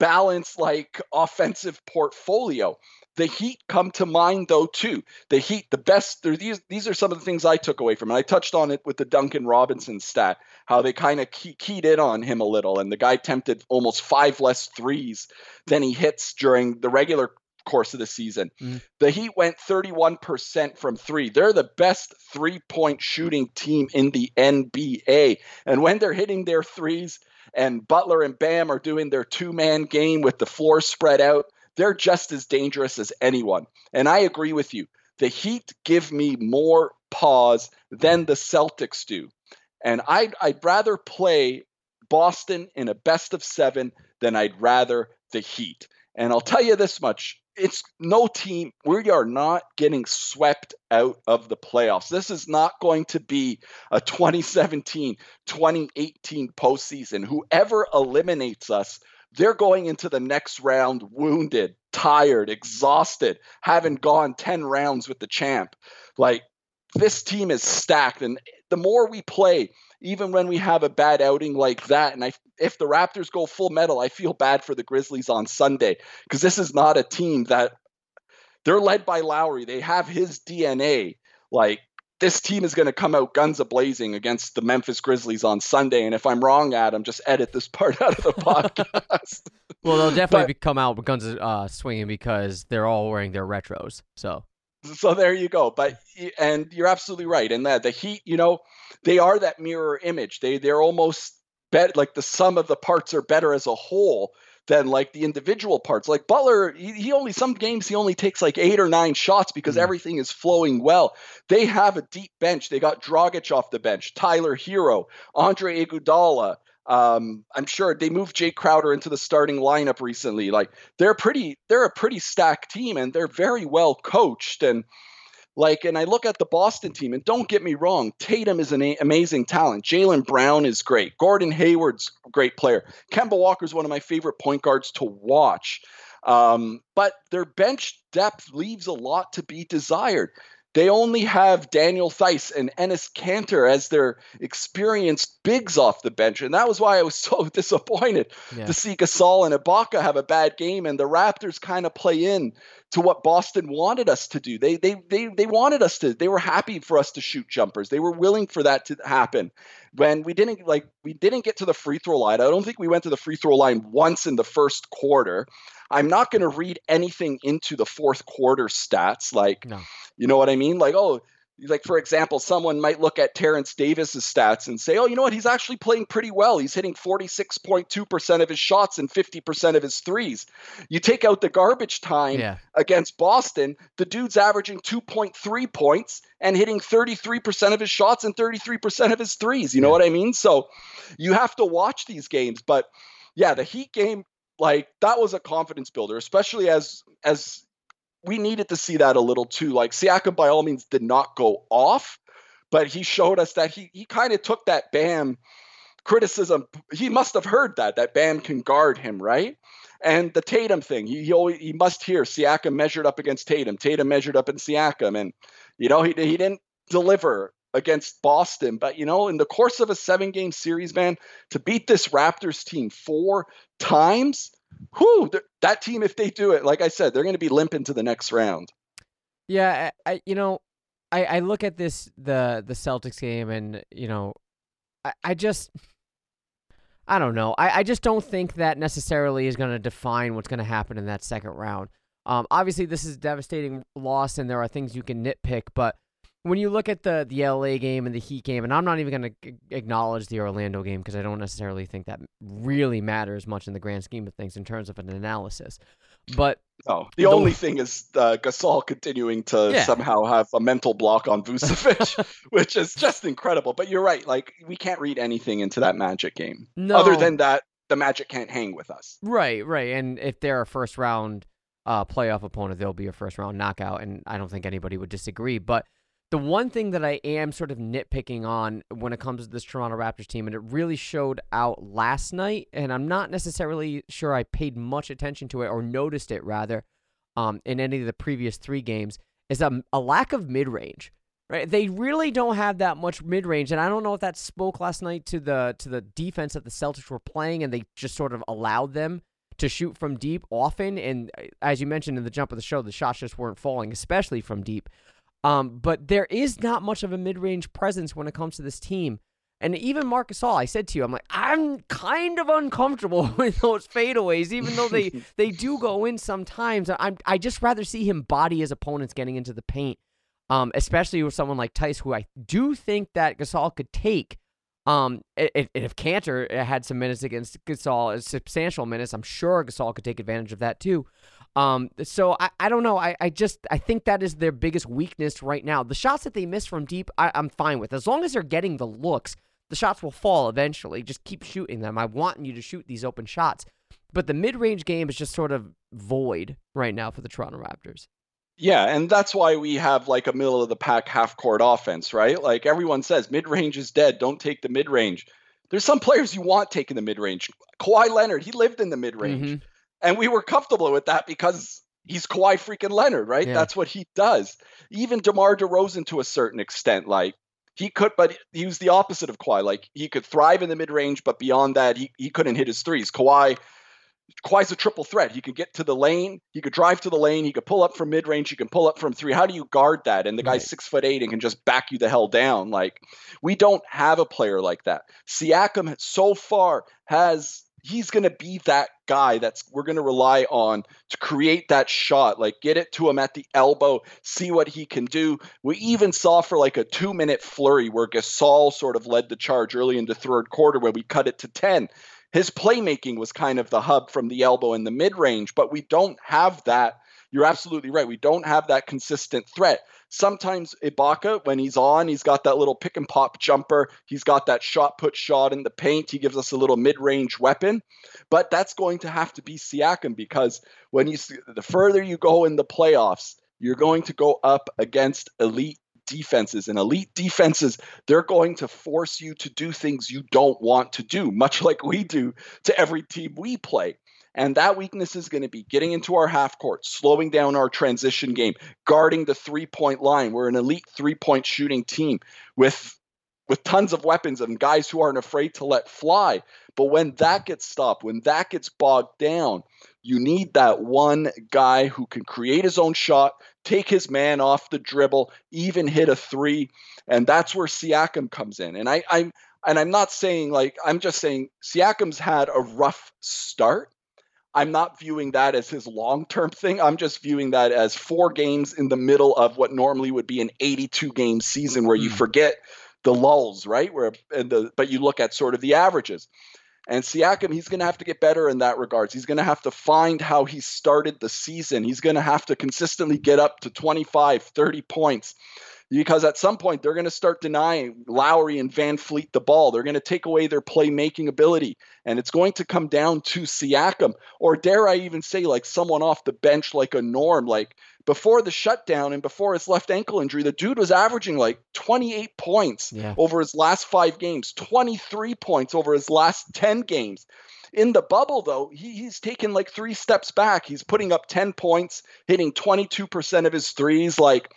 S3: balanced like offensive portfolio. The Heat come to mind though too. The Heat, the best. These these are some of the things I took away from it. I touched on it with the Duncan Robinson stat, how they kind of key, keyed in on him a little, and the guy tempted almost five less threes than he hits during the regular course of the season. Mm. The Heat went 31% from three. They're the best three point shooting team in the NBA. And when they're hitting their threes and Butler and Bam are doing their two man game with the floor spread out, they're just as dangerous as anyone. And I agree with you. The Heat give me more pause than the Celtics do. And I'd, I'd rather play Boston in a best of seven than I'd rather the Heat. And I'll tell you this much it's no team. We are not getting swept out of the playoffs. This is not going to be a 2017 2018 postseason. Whoever eliminates us, they're going into the next round wounded, tired, exhausted, having gone 10 rounds with the champ. Like, this team is stacked. And the more we play, even when we have a bad outing like that. And I, if the Raptors go full metal, I feel bad for the Grizzlies on Sunday because this is not a team that they're led by Lowry. They have his DNA. Like this team is going to come out guns a blazing against the Memphis Grizzlies on Sunday. And if I'm wrong, Adam, just edit this part out of the podcast.
S2: well, they'll definitely but, come out with guns uh, swinging because they're all wearing their retros. So
S3: so there you go but and you're absolutely right in that the heat you know they are that mirror image they they're almost bet like the sum of the parts are better as a whole than like the individual parts like butler he, he only some games he only takes like eight or nine shots because mm-hmm. everything is flowing well they have a deep bench they got Dragic off the bench tyler herro andre Iguodala, um, I'm sure they moved Jae Crowder into the starting lineup recently. Like they're pretty, they're a pretty stacked team, and they're very well coached. And Like, and I look at the Boston team, and don't get me wrong, Tatum is an a- amazing talent. Jaylen Brown is great. Gordon Hayward's a great player. Kemba Walker is one of my favorite point guards to watch. Um, but their bench depth leaves a lot to be desired. They only have Daniel Theis and Enes Kanter as their experienced bigs off the bench. And that was why I was so disappointed yeah. to see Gasol and Ibaka have a bad game and the Raptors kind of play in to what Boston wanted us to do. They they they they wanted us to they were happy for us to shoot jumpers. They were willing for that to happen. When we didn't like we didn't get to the free throw line. I don't think we went to the free throw line once in the first quarter. I'm not going to read anything into the fourth quarter stats like no. You know what I mean? Like, oh, like for example, someone might look at Terence Davis's stats and say, "Oh, you know what? He's actually playing pretty well. He's hitting 46.2% of his shots and 50% of his threes." You take out the garbage time yeah. against Boston, the dude's averaging 2.3 points and hitting 33% of his shots and 33% of his threes. You know yeah. what I mean? So, you have to watch these games, but yeah, the Heat game like that was a confidence builder, especially as as we needed to see that a little too. Like Siakam, by all means, did not go off, but he showed us that he he kind of took that Bam criticism. He must have heard that that Bam can guard him, right? And the Tatum thing, he he, always, he must hear Siakam measured up against Tatum. Tatum measured up in Siakam, and you know he he didn't deliver against Boston. But you know, in the course of a seven game series, man, to beat this Raptors team four times whew, that team, if they do it, like I said, they're going to be limping to the next round.
S2: Yeah, I, I you know, I, I look at this the the Celtics game, and you know, I, I just. I don't know. I, I just don't think that necessarily is going to define what's going to happen in that second round. Um, obviously, this is a devastating loss, and there are things you can nitpick, but when you look at the the LA game and the Heat game, and I'm not even going to acknowledge the Orlando game because I don't necessarily think that really matters much in the grand scheme of things in terms of an analysis. But
S3: no, the, the only thing is uh, Gasol continuing to yeah. somehow have a mental block on Vucevic, which is just incredible. But you're right; like we can't read anything into that Magic game. No. Other than that, the Magic can't hang with us.
S2: Right, right. And if they're a first round uh, playoff opponent, they'll be a first round knockout, and I don't think anybody would disagree. But the one thing that I am sort of nitpicking on when it comes to this Toronto Raptors team, and it really showed out last night, and I'm not necessarily sure I paid much attention to it or noticed it rather um, in any of the previous three games, is a, a lack of mid range. Right, they really don't have that much mid range, and I don't know if that spoke last night to the to the defense that the Celtics were playing, and they just sort of allowed them to shoot from deep often. And uh, as you mentioned in the jump of the show, the shots just weren't falling, especially from deep. Um, but there is not much of a mid-range presence when it comes to this team. And even Marc Gasol, I said to you, I'm like, I'm kind of uncomfortable with those fadeaways, even though they they do go in sometimes. I'm I just rather see him body his opponents getting into the paint, um, especially with someone like Theis, who I do think that Gasol could take. Um, if, if Kanter had some minutes against Gasol, substantial minutes, I'm sure Gasol could take advantage of that too. Um, so I, I don't know. I, I just I think that is their biggest weakness right now. The shots that they miss from deep, I, I'm fine with. As long as they're getting the looks, the shots will fall eventually. Just keep shooting them. I want you to shoot these open shots. But the mid range game is just sort of void right now for the Toronto Raptors.
S3: Yeah, and that's why we have like a middle of the pack half court offense, right? Like everyone says, mid range is dead. Don't take the mid range. There's some players you want taking the mid range. Kawhi Leonard, he lived in the mid range. Mm-hmm. And we were comfortable with that because he's Kawhi freaking Leonard, right? Yeah. That's what he does. Even DeMar DeRozan to a certain extent, like he could, but he was the opposite of Kawhi. Like he could thrive in the mid range, but beyond that, he, he couldn't hit his threes. Kawhi, Kawhi's a triple threat. He could get to the lane, he could drive to the lane, he could pull up from mid range, he can pull up from three. How do you guard that? And the guy's right. six foot eight and can just back you the hell down. Like we don't have a player like that. Siakam so far has he's going to be that guy that's we're going to rely on to create that shot like get it to him at the elbow see what he can do. We even saw for like a two minute flurry where gasol sort of led the charge early in the third quarter where we cut it to 10 his playmaking was kind of the hub from the elbow in the mid range but we don't have that you're absolutely right we don't have that consistent threat Sometimes Ibaka, when he's on, he's got that little pick and pop jumper. He's got that shot put shot in the paint. He gives us a little mid range weapon. But that's going to have to be Siakam because when you the further you go in the playoffs, you're going to go up against elite defenses and elite defenses they're going to force you to do things you don't want to do much like we do to every team we play and that weakness is going to be getting into our half court, slowing down our transition game, guarding the three point line. We're an elite three point shooting team with with tons of weapons and guys who aren't afraid to let fly. But when that gets stopped, when that gets bogged down, you need that one guy who can create his own shot, take his man off the dribble, even hit a three. And that's where Siakam comes in. And I, I'm and I'm not saying like I'm just saying Siakam's had a rough start, I'm not viewing that as his long term thing. I'm just viewing that as four games in the middle of what normally would be an 82 game season where you mm. forget the lulls, right? Where and the but you look at sort of the averages. And Siakam, he's going to have to get better in that regards. He's going to have to find how he started the season. He's going to have to consistently get up to 25, 30 points because at some point they're going to start denying Lowry and VanVleet the ball. They're going to take away their playmaking ability, and it's going to come down to Siakam, or dare I even say, like someone off the bench, like a Norm. Like before the shutdown and before his left ankle injury, the dude was averaging like 28 points yeah. over his last five games, 23 points over his last 10 games. In the bubble, though, he, he's taken like three steps back. He's putting up 10 points, hitting 22% of his threes. Like,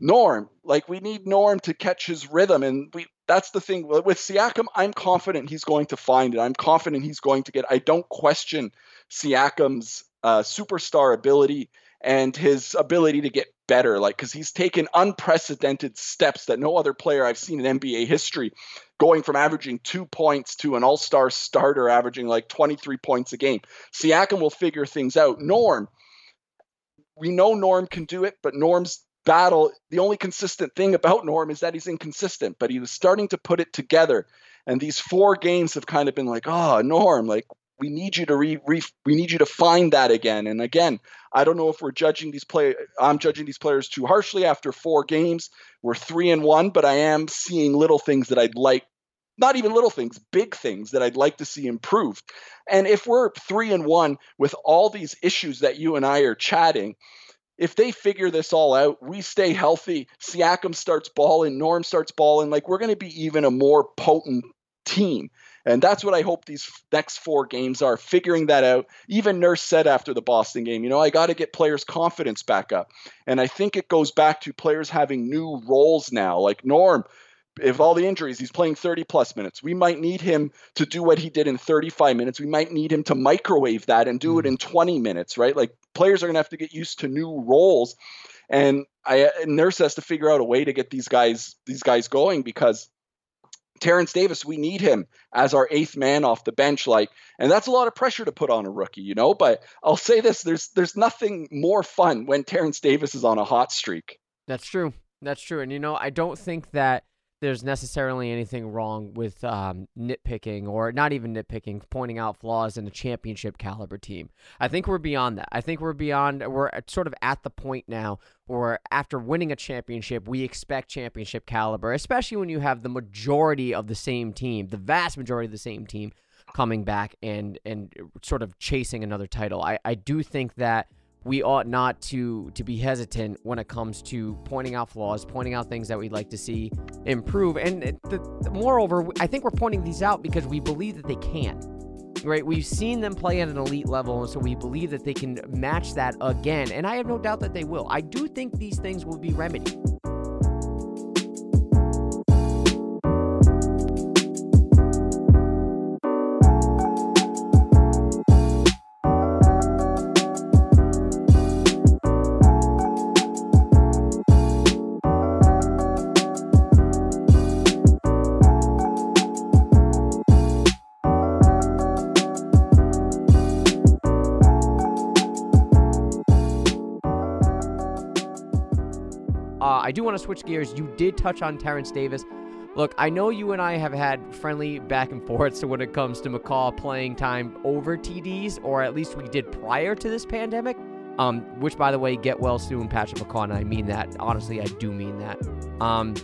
S3: Norm. Like we need Norm to catch his rhythm, and we that's the thing with Siakam. I'm confident he's going to find it. I'm confident he's going to get. I don't question Siakam's uh, superstar ability and his ability to get better. Like because he's taken unprecedented steps that no other player I've seen in NBA history, going from averaging two points to an All-Star starter averaging like 23 points a game. Siakam will figure things out. Norm. We know Norm can do it, but Norm's battle, the only consistent thing about Norm is that he's inconsistent, but he was starting to put it together. And these four games have kind of been like, oh, Norm, like we need you to re, re we need you to find that again. And again, I don't know if we're judging these play I'm judging these players too harshly after four games. We're three and one, but I am seeing little things that I'd like not even little things, big things that I'd like to see improved. And if we're three and one with all these issues that you and I are chatting, if they figure this all out, we stay healthy, Siakam starts balling, Norm starts balling, like we're going to be even a more potent team. And that's what I hope these next four games are figuring that out. Even Nurse said after the Boston game, you know, I got to get players' confidence back up. And I think it goes back to players having new roles now. Like Norm, if all the injuries, he's playing 30 plus minutes. We might need him to do what he did in 35 minutes. We might need him to microwave that and do it mm. in 20 minutes, right? Like players are going to have to get used to new roles. And I Nurse has to figure out a way to get these guys these guys going because Terence Davis, we need him as our eighth man off the bench, like, and that's a lot of pressure to put on a rookie, you know. But I'll say this: there's there's nothing more fun when Terence Davis is on a hot streak.
S2: That's true. That's true. And you know, I don't think that there's necessarily anything wrong with um, nitpicking or not even nitpicking, pointing out flaws in a championship caliber team. I think we're beyond that. I think we're beyond, we're sort of at the point now where after winning a championship, we expect championship caliber, especially when you have the majority of the same team, the vast majority of the same team coming back and and sort of chasing another title. I, I do think that we ought not to to be hesitant when it comes to pointing out flaws, pointing out things that we'd like to see improve. And the, the, moreover, I think we're pointing these out because we believe that they can. Right? We've seen them play at an elite level, and so we believe that they can match that again. And I have no doubt that they will. I do think these things will be remedied. I do want to switch gears. You did touch on Terence Davis. Look, I know you and I have had friendly back and forths when it comes to McCaw playing time over TDs, or at least we did prior to this pandemic. Um, which, by the way, get well soon, Patrick McCaw, and I mean that. Honestly, I do mean that. Um,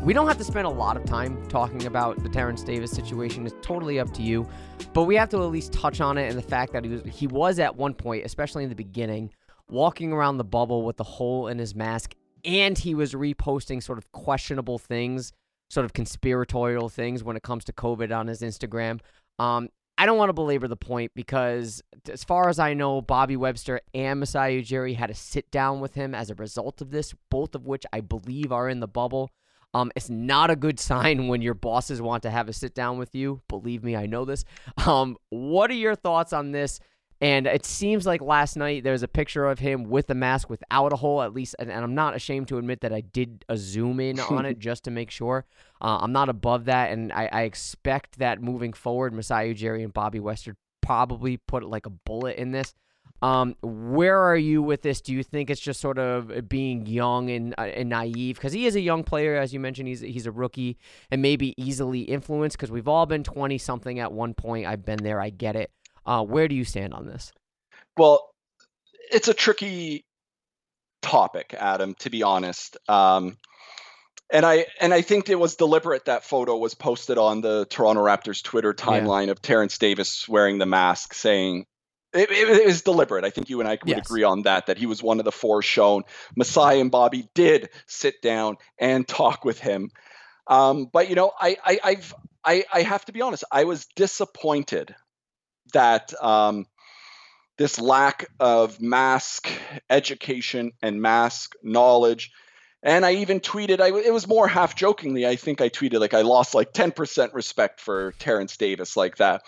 S2: we don't have to spend a lot of time talking about the Terence Davis situation. It's totally up to you, but we have to at least touch on it and the fact that he was he was at one point, especially in the beginning, walking around the bubble with the hole in his mask, and he was reposting sort of questionable things, sort of conspiratorial things when it comes to COVID on his Instagram. Um, I don't want to belabor the point because, as far as I know, Bobby Webster and Masai Ujiri had a sit down with him as a result of this, both of which I believe are in the bubble. Um, it's not a good sign when your bosses want to have a sit down with you. Believe me, I know this. Um, what are your thoughts on this? And it seems like last night there's a picture of him with a mask without a hole, at least. And, and I'm not ashamed to admit that I did a zoom in on it just to make sure. Uh, I'm not above that. And I, I expect that moving forward, Masai Ujiri and Bobby Webster probably put like a bullet in this. Um, where are you with this? Do you think it's just sort of being young and, uh, and naive? Because he is a young player, as you mentioned. He's he's a rookie and maybe easily influenced. Because we've all been twenty something at one point. I've been there. I get it. Uh, where do you stand on this?
S3: Well, it's a tricky topic, Adam. To be honest, um, and I and I think it was deliberate that photo was posted on the Toronto Raptors Twitter timeline yeah. of Terence Davis wearing the mask, saying it, it, it was deliberate. I think you and I would yes. agree on that. That he was one of the four shown. Masai and Bobby did sit down and talk with him. Um, but you know, I, I I've I, I have to be honest. I was disappointed that um, this lack of mask education and mask knowledge. And i even tweeted I, it was more half jokingly i think i tweeted like i lost like 10% respect for Terence davis like that.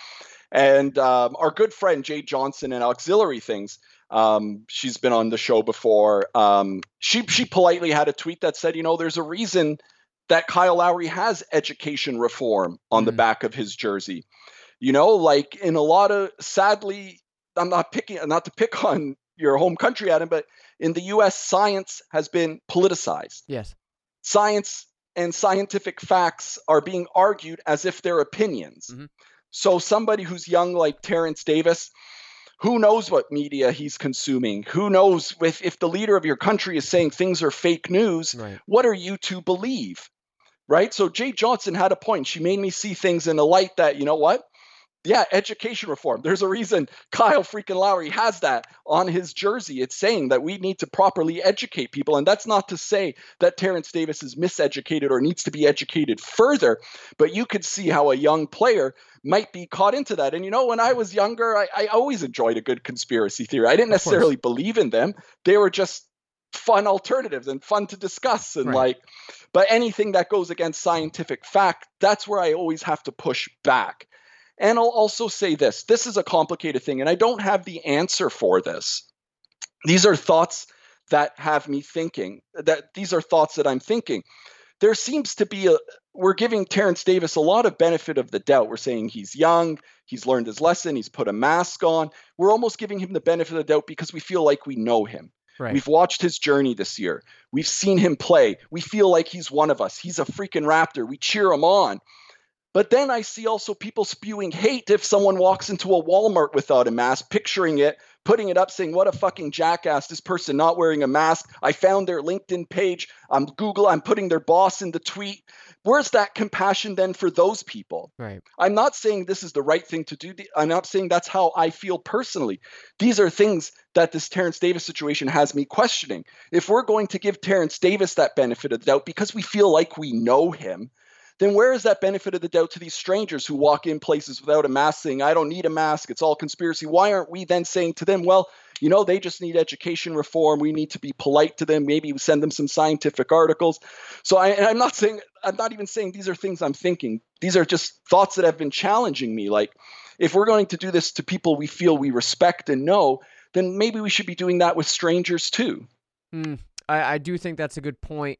S3: And um, our good friend jade johnson and auxiliary things um, she's been on the show before um, she, she politely had a tweet that said you know there's a reason that kyle lowry has education reform on mm-hmm. the back of his jersey you know, like in a lot of sadly, I'm not picking not to pick on your home country, Adam, but in the US, science has been politicized.
S2: Yes.
S3: Science and scientific facts are being argued as if they're opinions. Mm-hmm. So somebody who's young like Terence Davis, who knows what media he's consuming? Who knows if, if the leader of your country is saying things are fake news, right. what are you to believe? Right? So Jade Johnson had a point. She made me see things in a light that, you know what? Yeah, education reform. There's a reason Kyle freaking Lowry has that on his jersey. It's saying that we need to properly educate people. And that's not to say that Terence Davis is miseducated or needs to be educated further, but you could see how a young player might be caught into that. And you know, when I was younger, I, I always enjoyed a good conspiracy theory. I didn't necessarily believe in them, they were just fun alternatives and fun to discuss. And right. like, but anything that goes against scientific fact, that's where I always have to push back. And I'll also say this this is a complicated thing, and I don't have the answer for this. These are thoughts that have me thinking, that these are thoughts that I'm thinking. There seems to be a, we're giving Terence Davis a lot of benefit of the doubt. We're saying he's young, he's learned his lesson, he's put a mask on. We're almost giving him the benefit of the doubt because we feel like we know him. Right. We've watched his journey this year. We've seen him play. We feel like he's one of us. He's a freaking Raptor. We cheer him on. But then I see also people spewing hate if someone walks into a Walmart without a mask, picturing it, putting it up, saying, What a fucking jackass, this person not wearing a mask. I found their LinkedIn page. I'm Google, I'm putting their boss in the tweet. Where's that compassion then for those people?
S2: Right.
S3: I'm not saying this is the right thing to do. I'm not saying that's how I feel personally. These are things that this Terence Davis situation has me questioning. If we're going to give Terence Davis that benefit of the doubt because we feel like we know him, then where is that benefit of the doubt to these strangers who walk in places without a mask saying, I don't need a mask, it's all conspiracy? Why aren't we then saying to them, well, you know, they just need education reform. We need to be polite to them. Maybe we send them some scientific articles. So I, am not saying, I'm not even saying these are things I'm thinking. These are just thoughts that have been challenging me. Like, if we're going to do this to people we feel we respect and know, then maybe we should be doing that with strangers too.
S2: Mm, I, I do think that's a good point.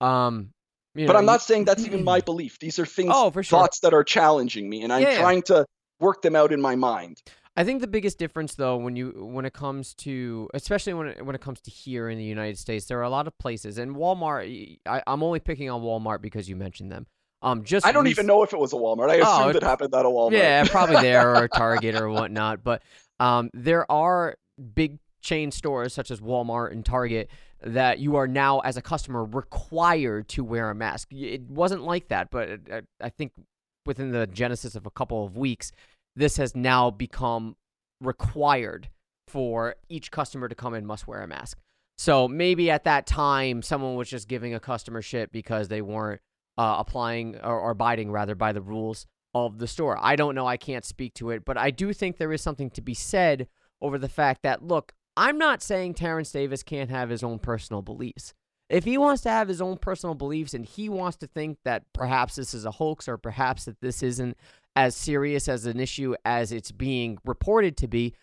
S2: Um,
S3: you but know, I'm not saying that's even my belief. These are things, oh, for sure. thoughts that are challenging me, and I'm yeah, trying to work them out in my mind.
S2: I think the biggest difference, though, when you when it comes to, especially when it, when it comes to here in the United States, there are a lot of places, and Walmart. I, am only picking on Walmart because you mentioned them. Um, just
S3: I don't rec- even know if it was a Walmart. I oh, assumed it, it happened at a Walmart.
S2: Yeah, probably there or Target or whatnot. But um, there are big chain stores such as Walmart and Target that you are now as a customer required to wear a mask. It wasn't like that, but I think within the genesis of a couple of weeks, this has now become required for each customer to come in must wear a mask. So maybe at that time, someone was just giving a customer shit because they weren't uh, applying or, or abiding rather by the rules of the store. I don't know. I can't speak to it, but I do think there is something to be said over the fact that look, I'm not saying Terence Davis can't have his own personal beliefs. If he wants to have his own personal beliefs and he wants to think that perhaps this is a hoax or perhaps that this isn't as serious as an issue as it's being reported to be,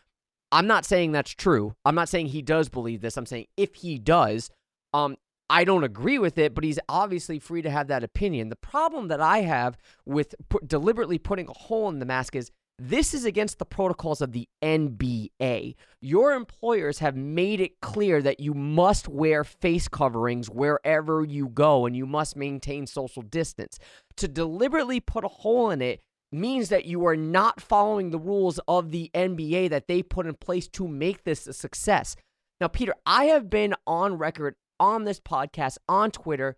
S2: I'm not saying that's true. I'm not saying he does believe this. I'm saying if he does, um, I don't agree with it, but he's obviously free to have that opinion. The problem that I have with deliberately putting a hole in the mask is this is against the protocols of the NBA. Your employers have made it clear that you must wear face coverings wherever you go and you must maintain social distance. To deliberately put a hole in it means that you are not following the rules of the NBA that they put in place to make this a success. Now, Peter, I have been on record on this podcast, on Twitter.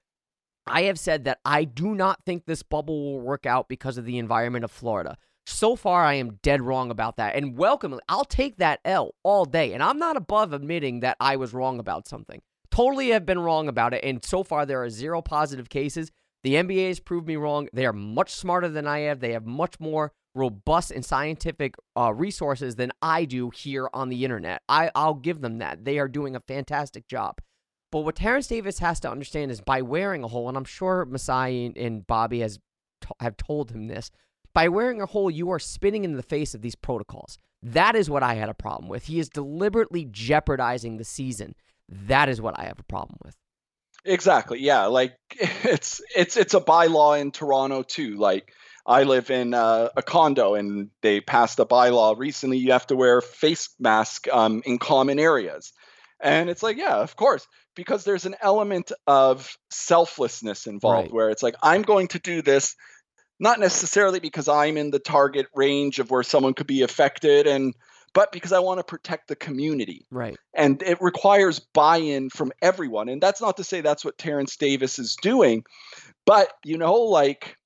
S2: I have said that I do not think this bubble will work out because of the environment of Florida. So far, I am dead wrong about that. And welcome, I'll take that L all day. And I'm not above admitting that I was wrong about something. Totally have been wrong about it. And so far, there are zero positive cases. The NBA has proved me wrong. They are much smarter than I have. They have much more robust and scientific uh, resources than I do here on the internet. I, I'll give them that. They are doing a fantastic job. But what Terence Davis has to understand is by wearing a hole, and I'm sure Masai and, and Bobby has have told him this, by wearing a hole, you are spinning in the face of these protocols. That is what I had a problem with. He is deliberately jeopardizing the season. That is what I have a problem with.
S3: Exactly. Yeah. Like it's it's it's a bylaw in Toronto too. Like I live in uh, a condo, and they passed a bylaw recently. You have to wear a face mask um, in common areas, and it's like, yeah, of course, because there's an element of selflessness involved, right. where it's like I'm going to do this not necessarily because I'm in the target range of where someone could be affected and but because I want to protect the community.
S2: Right.
S3: And it requires buy-in from everyone. And that's not to say that's what Terence Davis is doing, but you know, like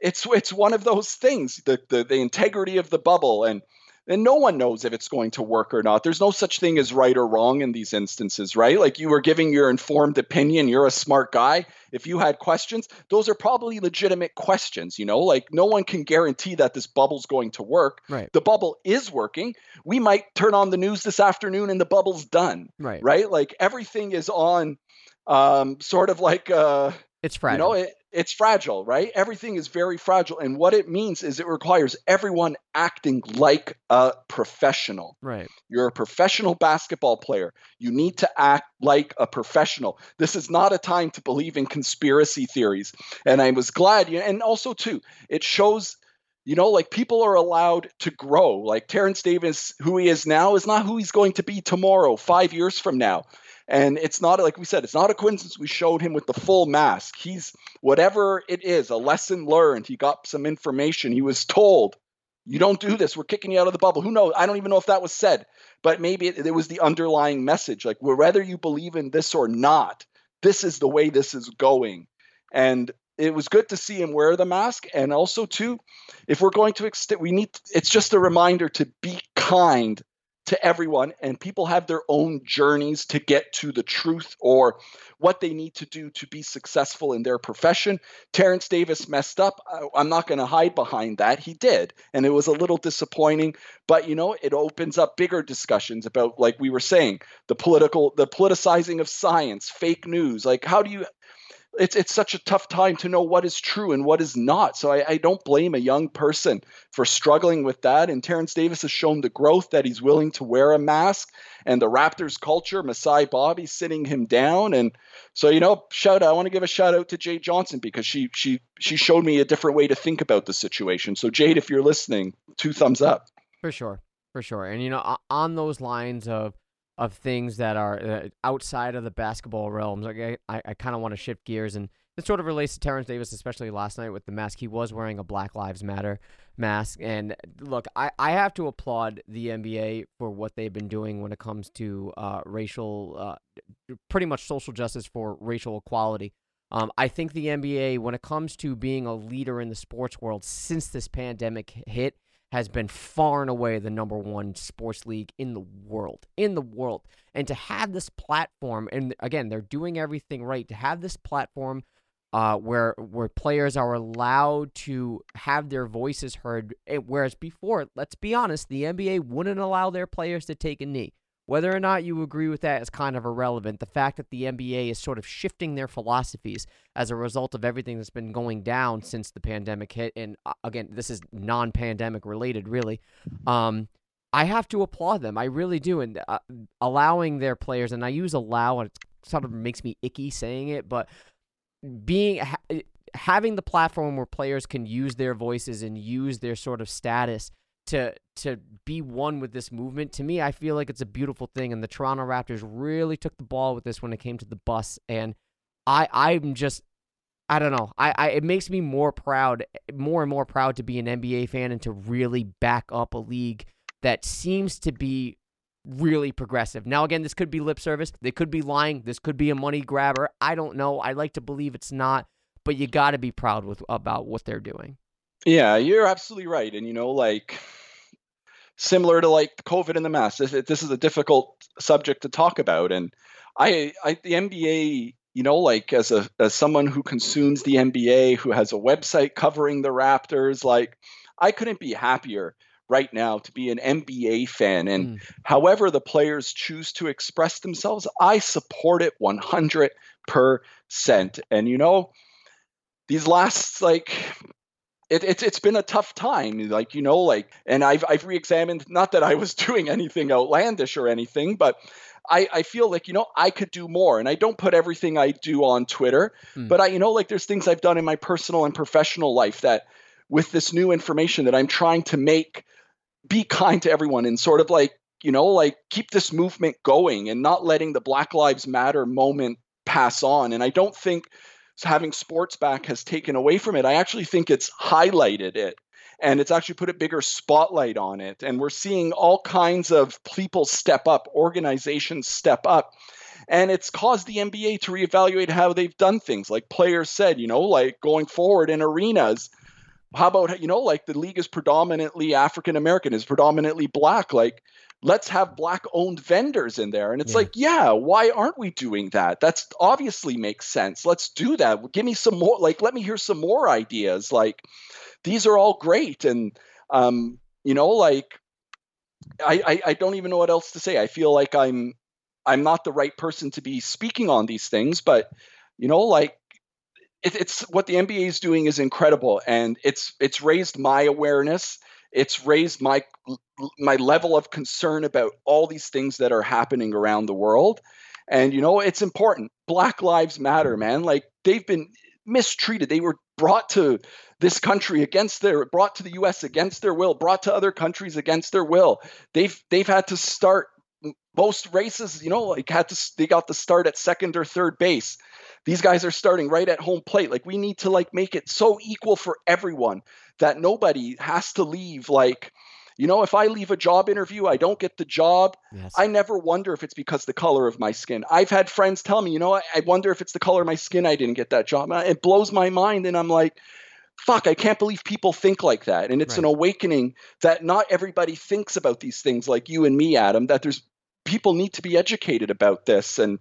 S3: it's it's one of those things, the the, the integrity of the bubble and and no one knows if it's going to work or not. There's no such thing as right or wrong in these instances, right? Like you were giving your informed opinion, you're a smart guy. If you had questions, those are probably legitimate questions, you know? Like no one can guarantee that this bubble's going to work.
S2: Right.
S3: The bubble is working. We might turn on the news this afternoon and the bubble's done.
S2: Right.
S3: Right? Like everything is on um sort of like uh
S2: it's fragile.
S3: You know, it, it's fragile, right? Everything is very fragile. And what it means is it requires everyone acting like a professional.
S2: Right.
S3: You're a professional basketball player. You need to act like a professional. This is not a time to believe in conspiracy theories. And I was glad, and also, too, it shows you know, like people are allowed to grow. Like Terence Davis, who he is now, is not who he's going to be tomorrow, five years from now. And it's not like we said, it's not a coincidence we showed him with the full mask. He's whatever it is, a lesson learned. He got some information. He was told, you don't do this. We're kicking you out of the bubble. Who knows? I don't even know if that was said, but maybe it, it was the underlying message. Like, whether you believe in this or not, this is the way this is going. And it was good to see him wear the mask. And also, too, if we're going to extend, we need, it's just a reminder to be kind to everyone and people have their own journeys to get to the truth or what they need to do to be successful in their profession. Terence davis messed up. I'm not going to hide behind that. He did and it was a little disappointing but you know it opens up bigger discussions about like we were saying the political the politicizing of science fake news. Like how do you it's it's such a tough time to know what is true and what is not. So I, I, don't blame a young person for struggling with that. And Terence Davis has shown the growth that he's willing to wear a mask and the Raptors culture, Masai Bobby sitting him down. And so, you know, shout out, I want to give a shout out to Jade Johnson because she she she showed me a different way to think about the situation. So Jade, if you're listening, two thumbs up.
S2: For sure. For sure. And you know, on those lines of of things that are uh, outside of the basketball realms. I, I, I kind of want to shift gears, and this sort of relates to Terence Davis, especially last night with the mask. He was wearing a Black Lives Matter mask, and look, I, I have to applaud the NBA for what they've been doing when it comes to uh, racial, uh, pretty much social justice for racial equality. Um, I think the NBA, when it comes to being a leader in the sports world since this pandemic hit, has been far and away the number one sports league in the world. In the world. And to have this platform, and again, they're doing everything right, to have this platform uh, where where players are allowed to have their voices heard, eh, whereas before, let's be honest, the NBA wouldn't allow their players to take a knee. Whether or not you agree with that is kind of irrelevant. The fact that the NBA is sort of shifting their philosophies as a result of everything that's been going down since the pandemic hit, and uh, again, this is non-pandemic related, really. Um, I have to applaud them. I really do, and uh, allowing their players, and I use allow, and it sort of makes me icky saying it, but being ha- having the platform where players can use their voices and use their sort of status to to be one with this movement to me I feel like it's a beautiful thing and the Toronto Raptors really took the ball with this when it came to the bus and I I'm just I don't know I, I it makes me more proud more and more proud to be an NBA fan and to really back up a league that seems to be really progressive. Now again this could be lip service they could be lying this could be a money grabber I don't know I like to believe it's not but you got to be proud with about what they're doing.
S3: Yeah, you're absolutely right. And you know, like similar to like COVID and the mask, this, this is a difficult subject to talk about. And I, I, the NBA, you know, like as a as someone who consumes the NBA, who has a website covering the Raptors, like I couldn't be happier right now to be an NBA fan. And mm. however the players choose to express themselves, I support it 100%. And you know, these last like it, it's it's been a tough time like you know like and i've i've re-examined not that i was doing anything outlandish or anything but I, I feel like you know I could do more, and I don't put everything I do on Twitter, mm. but I you know like there's things I've done in my personal and professional life that with this new information that I'm trying to make be kind to everyone and sort of like you know like keep this movement going and not letting the Black Lives Matter moment pass on. And I don't think having sports back has taken away from it. I actually think it's highlighted it and it's actually put a bigger spotlight on it. And we're seeing all kinds of people step up, organizations step up. And it's caused the NBA to reevaluate how they've done things. Like players said, you know, like going forward in arenas, how about, you know, like the league is predominantly African American, is predominantly black. Like, let's have black owned vendors in there. And it's yeah. like yeah why aren't we doing that? That's obviously makes sense. Let's do that. Give me some more like let me hear some more ideas. Like these are all great. And um you know like I, I i don't even know what else to say. I feel like i'm i'm not the right person to be speaking on these things but you know like it, it's what the nba is doing is incredible. And it's it's raised my awareness it's raised my my level of concern about all these things that are happening around the world. And you know it's important. Black lives matter man. Like they've been mistreated. They were brought to this country against their brought to the US against their will brought to other countries against their will. They've they've had to start most races you know like had to they got to start at second or third base. These guys are starting right at home plate. Like we need to like make it so equal for everyone that nobody has to leave like you know if i leave a job interview i don't get the job. Yes. i never wonder if it's because the color of my skin. I've had friends tell me you know I, wonder if it's the color of my skin i didn't get that job. It blows my mind and i'm like fuck i can't believe people think like that. And it's right. an awakening that not everybody thinks about these things like you and me adam that there's people need to be educated about this and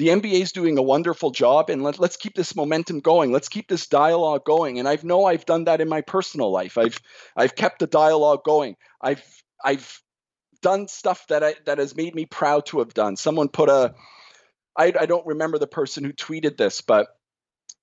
S3: the NBA is doing a wonderful job, and let, us keep this momentum going. Let's keep this dialogue going. And I know I've done that in my personal life. I've I've kept the dialogue going. I've I've done stuff that I that has made me proud to have done. Someone put a I, I don't remember the person who tweeted this, but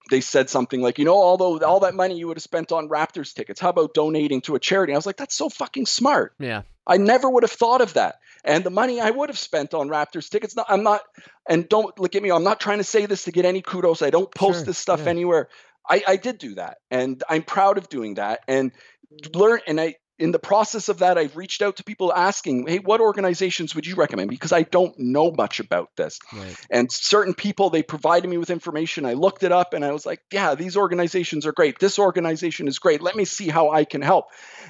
S3: they said something like, you know, although all that money you would have spent on Raptors tickets, how about donating to a charity? I was like, that's so fucking smart.
S2: Yeah.
S3: I never would have thought of that. And the money I would have spent on Raptors tickets, not, I'm not, and don't look at me, I'm not trying to say this to get any kudos. I don't post sure, this stuff yeah. anywhere. I, I did do that. And I'm proud of doing that. And learn, and I, in the process of that, I've reached out to people asking, hey, what organizations would you recommend? Because I don't know much about this. Right. And certain people, they provided me with information. I looked it up and I was like, yeah, these organizations are great. This organization is great. Let me see how I can help.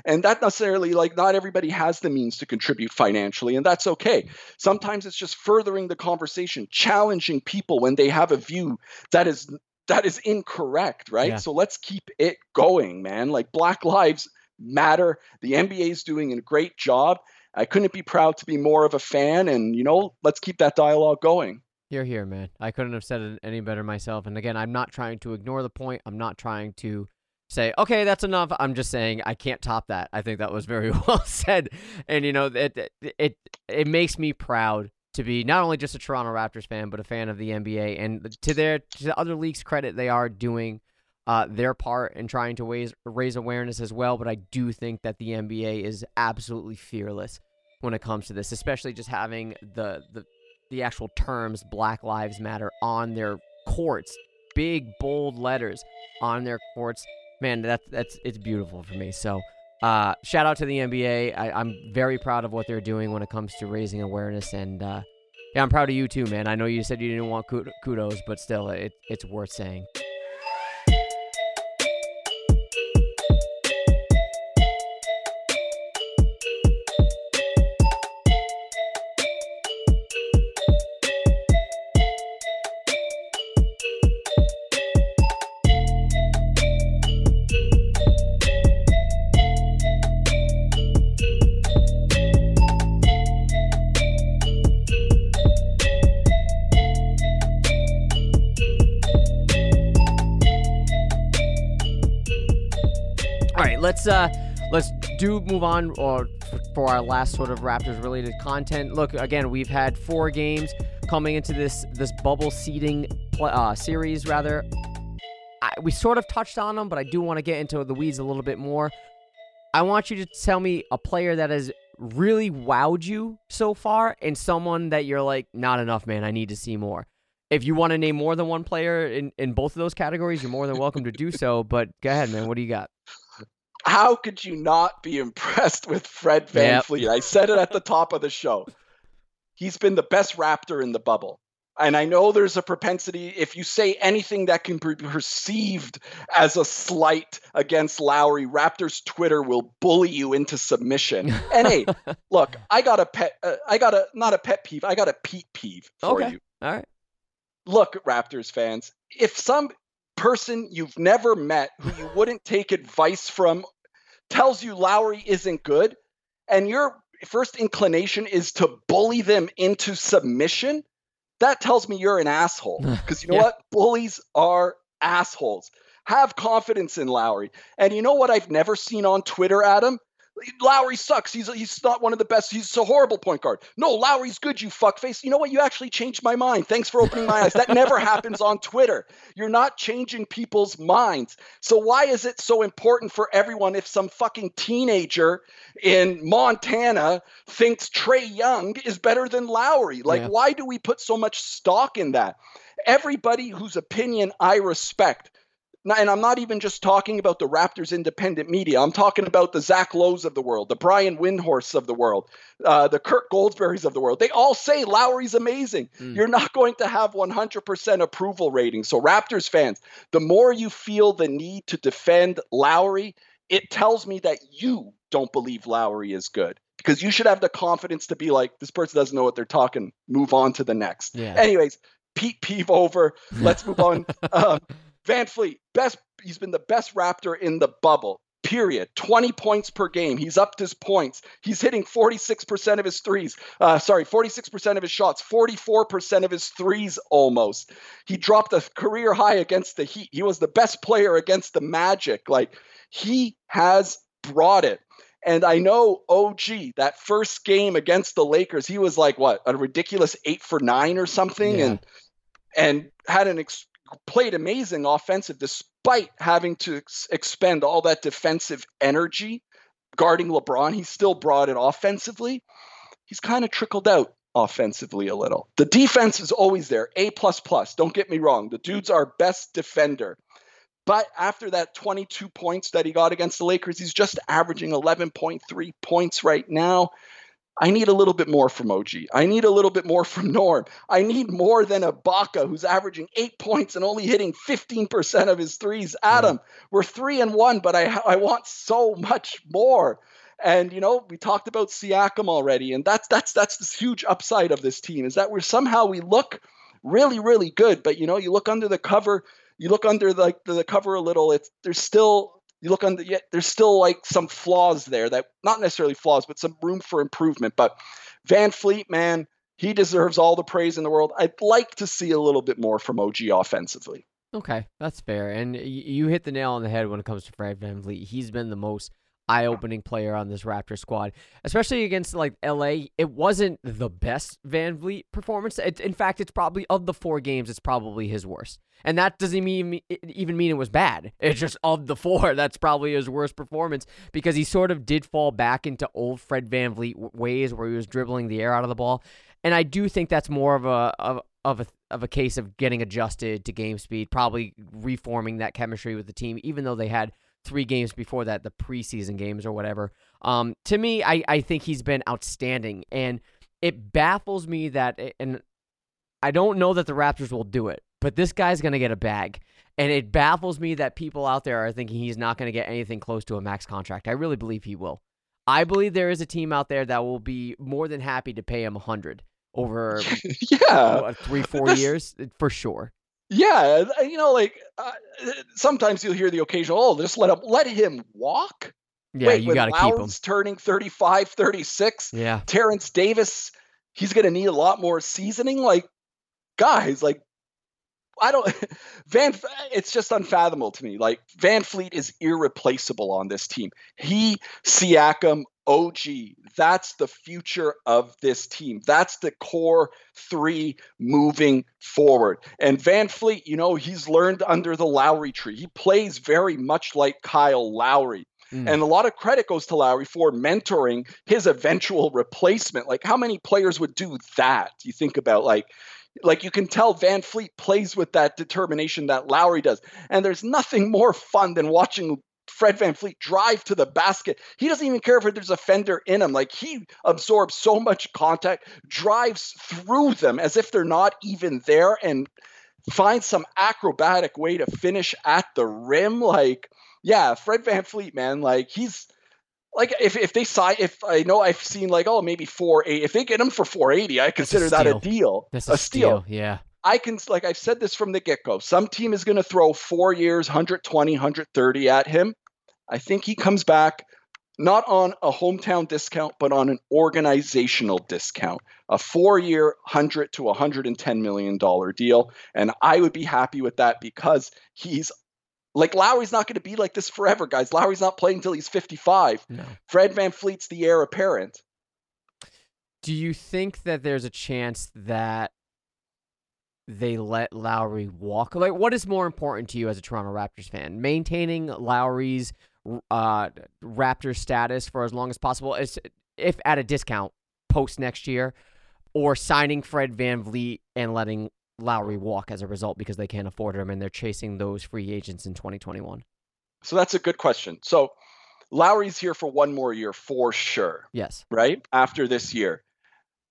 S3: And that necessarily, like, not everybody has the means to contribute financially, and that's okay. Sometimes it's just furthering the conversation, challenging people when they have a view that is that is incorrect, right? Yeah. So let's keep it going, man. Like Black Lives matter. The NBA is doing a great job. I couldn't be proud to be more of a fan. And, you know, let's keep that dialogue going.
S2: You're here, man. I couldn't have said it any better myself. And again, I'm not trying to ignore the point. I'm not trying to say, okay, that's enough. I'm just saying I can't top that. I think that was very well said. And, you know, it, it, it, makes me proud to be not only just a Toronto Raptors fan, but a fan of the NBA. And to their to the other leagues' credit, they are doing uh, their part in trying to raise raise awareness as well. But I do think that the NBA is absolutely fearless when it comes to this, especially just having the the the actual terms Black Lives Matter on their courts, big bold letters on their courts. Man, that's that's it's beautiful for me. So. Uh, shout out to the NBA. I, am very proud of what they're doing when it comes to raising awareness, and uh, yeah, I'm proud of you too, man. I know you said you didn't want kudos, but still, it, it's worth saying. Do move on or for our last sort of Raptors related content. Look, again, we've had four games coming into this this bubble seeding uh, series rather. I, we sort of touched on them, but I do want to get into the weeds a little bit more. I want you to tell me a player that has really wowed you so far and someone that you're like, not enough, man. I need to see more. If you want to name more than one player in, in both of those categories, you're more than welcome to do so. But go ahead, man. What do you got?
S3: How could you not be impressed with Fred Van yep. Fleet? I said it at the top of the show. He's been the best Raptor in the bubble. And I know there's a propensity, if you say anything that can be perceived as a slight against Lowry, Raptors Twitter will bully you into submission. And hey, look, I got a pet, uh, I got a, not a pet peeve, I got a Pete peeve for
S2: okay.
S3: you.
S2: All right.
S3: Look, Raptors fans, if some person you've never met who you wouldn't take advice from tells you Lowry isn't good, and your first inclination is to bully them into submission, that tells me you're an asshole. Because you know yeah. what? Bullies are assholes. Have confidence in Lowry. And you know what I've never seen on Twitter, Adam? Lowry sucks. He's he's not one of the best. He's a horrible point guard. No, Lowry's good. You fuckface. You know what? You actually changed my mind. Thanks for opening my eyes. That never happens on Twitter. You're not changing people's minds. So why is it so important for everyone if some fucking teenager in Montana thinks Trae Young is better than Lowry? Like, yeah. why do we put so much stock in that? Everybody whose opinion I respect and I'm not even just talking about the Raptors independent media. I'm talking about the Zach Lowe's of the world, the Brian Windhorsts of the world, uh, the Kirk Goldsberries of the world. They all say Lowry's amazing. Mm. You're not going to have 100% approval rating. So, Raptors fans, the more you feel the need to defend Lowry, it tells me that you don't believe Lowry is good because you should have the confidence to be like, this person doesn't know what they're talking. Move on to the next.
S2: Yeah.
S3: Anyways, Pete Peeve over. Let's move on. Um, VanVleet, best he's been the best Raptor in the bubble. Period. 20 points per game. He's upped his points. He's hitting 46% of his threes. Uh, sorry, 46% of his shots, 44% of his threes almost. He dropped a career high against the Heat. He was the best player against the Magic. Like, he has brought it. And I know OG, that first game against the Lakers, he was like what, a ridiculous eight for nine or something, yeah. and and had an ex- played amazing offensive despite having to ex- expend all that defensive energy guarding LeBron. He still brought it offensively. He's kind of trickled out offensively a little. The defense is always there. A plus plus. Don't get me wrong. The dude's our best defender. But after that 22 points that he got against the Lakers, he's just averaging 11.3 points right now. I need a little bit more from OG. I need a little bit more from Norm. I need more than Ibaka, who's averaging eight points and only hitting 15% of his threes. Adam, yeah. we're three and one, but I, I want so much more. And you know, we talked about Siakam already, and that's that's that's this huge upside of this team is that we're somehow we look really really good, but you know, you look under the cover, you look under like the, the cover a little. It's there's still you look on the yet there's still like some flaws there that not necessarily flaws, but some room for improvement. But VanVleet man, he deserves all the praise in the world. I'd like to see a little bit more from OG offensively.
S2: Okay, that's fair. And you hit the nail on the head when it comes to Fred VanVleet. He's been the most eye-opening player on this Raptor squad, especially against like LA. It wasn't the best VanVleet performance. It, in fact, it's probably of the four games, it's probably his worst. And that doesn't mean even mean it was bad. It's just of the four, that's probably his worst performance because he sort of did fall back into old Fred VanVleet ways where he was dribbling the air out of the ball. And I do think that's more of a of, of a of a case of getting adjusted to game speed, probably reforming that chemistry with the team, even though they had three games before that, the preseason games or whatever. Um, to me, I, I think he's been outstanding. And it baffles me that, and I don't know that the Raptors will do it, but this guy's going to get a bag. And it baffles me that people out there are thinking he's not going to get anything close to a max contract. I really believe he will. I believe there is a team out there that will be more than happy to pay him a hundred over
S3: yeah
S2: what, three four years for sure.
S3: Yeah, you know, like uh, sometimes you'll hear the occasional, "Oh, just let him let him walk."
S2: Yeah, Wait, you got to keep him.
S3: turning 35, 36.
S2: Yeah.
S3: Terence Davis, he's going to need a lot more seasoning. Like, guys, like, I don't, Van, it's just unfathomable to me. Like, VanVleet is irreplaceable on this team. He, Siakam, OG. That's the future of this team. That's the core three moving forward. And VanVleet, you know, he's learned under the Lowry tree. He plays very much like Kyle Lowry. Mm. And a lot of credit goes to Lowry for mentoring his eventual replacement. Like, how many players would do that? You think about like, like you can tell VanVleet plays with that determination that Lowry does. And there's nothing more fun than watching Fred VanVleet drive to the basket. He doesn't even care if there's a fender in him. Like he absorbs so much contact, drives through them as if they're not even there, and finds some acrobatic way to finish at the rim. Like, yeah, Fred VanVleet, man, like he's like if, if they sign if I know I've seen like oh maybe four eight if they get him for four eighty I consider a that a deal
S2: That's a, a steal. steal yeah
S3: I can like I've said this from the get go. Some team is going to throw four years, 120, 130 at him. I think he comes back not on a hometown discount, but on an organizational discount, a four-year, hundred to 110 million dollar deal, and I would be happy with that because he's like Lowry's not going to be like this forever, guys. Lowry's not playing until he's 55. No. Fred VanVleet's the heir apparent.
S2: Do you think that there's a chance that they let Lowry walk? Like, what is more important to you as a Toronto Raptors fan? Maintaining Lowry's uh, Raptors status for as long as possible, as if at a discount post next year, or signing Fred VanVleet and letting Lowry walk as a result because they can't afford him and they're chasing those free agents in 2021?
S3: So that's a good question. So Lowry's here for one more year for sure.
S2: Yes.
S3: Right? After this year.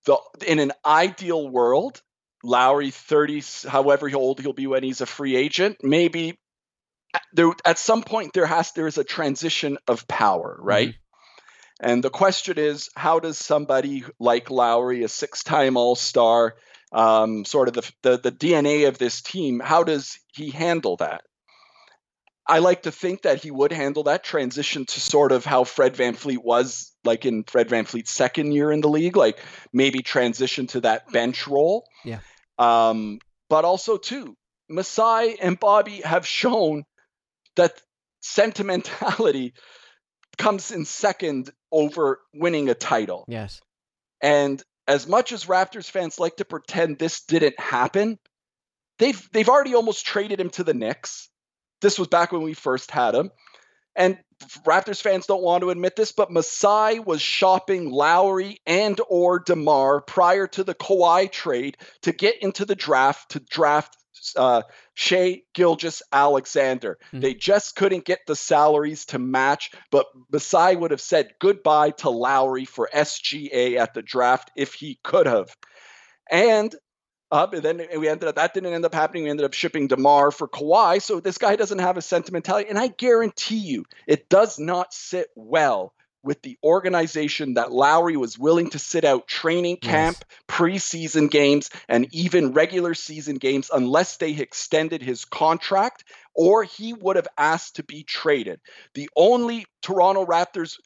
S3: The in an ideal world, Lowry 30 however old he'll be when he's a free agent, maybe there at some point there has there is a transition of power, right? Mm-hmm. And the question is, how does somebody like Lowry, a six-time All-Star, um, sort of the, the the DNA of this team, how does he handle that? I like to think that he would handle that transition to sort of how Fred VanVleet was like in Fred VanVleet's second year in the league, like maybe transition to that bench role.
S2: Yeah.
S3: Um, but also too, Masai and Bobby have shown that sentimentality comes in second over winning a title.
S2: Yes.
S3: And as much as Raptors fans like to pretend this didn't happen, they've they've already almost traded him to the Knicks. This was back when we first had him. And Raptors fans don't want to admit this, but Masai was shopping Lowry and or DeMar prior to the Kawhi trade to get into the draft to draft uh, Shai Gilgeous Alexander. Mm-hmm. They just couldn't get the salaries to match, but Masai would have said goodbye to Lowry for SGA at the draft if he could have. And uh, and then we ended up that didn't end up happening. We ended up shipping Demar for Kawhi. So this guy doesn't have a sentimentality, and I guarantee you, it does not sit well with the organization that Lowry was willing to sit out training camp, yes. preseason games, and even regular season games unless they extended his contract or he would have asked to be traded. The only Toronto Raptors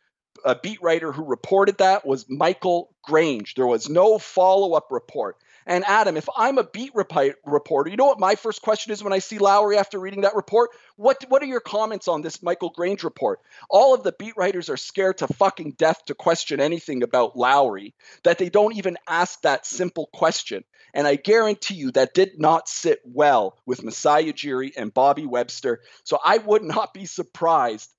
S3: uh, beat writer who reported that was Michael Grange. There was no follow up report. And Adam, if I'm a beat rep- reporter, you know what my first question is when I see Lowry after reading that report? What what are your comments on this Michael Grange report? All of the beat writers are scared to fucking death to question anything about Lowry that they don't even ask that simple question. And I guarantee you that did not sit well with Masai Ujiri and Bobby Webster. So I would not be surprised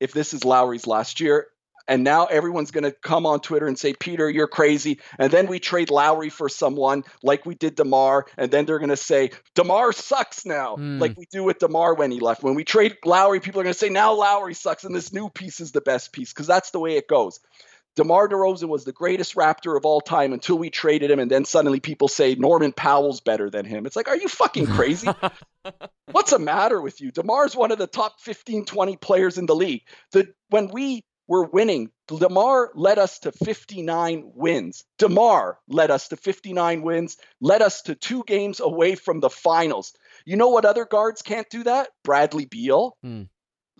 S3: if this is Lowry's last year and now everyone's going to come on Twitter and say, Peter, you're crazy. And then we trade Lowry for someone like we did DeMar. And then they're going to say, DeMar sucks now, mm. like we do with DeMar when he left. When we trade Lowry, people are going to say, now Lowry sucks. And this new piece is the best piece because that's the way it goes. DeMar DeRozan was the greatest Raptor of all time until we traded him, and then suddenly people say Norman Powell's better than him. It's like, are you fucking crazy? What's the matter with you? DeMar's one of the top 15, 20 players in the league. The when we we're winning. DeMar led us to 59 wins. DeMar led us to 59 wins, led us to two games away from the finals. You know what other guards can't do that? Bradley Beal. Hmm.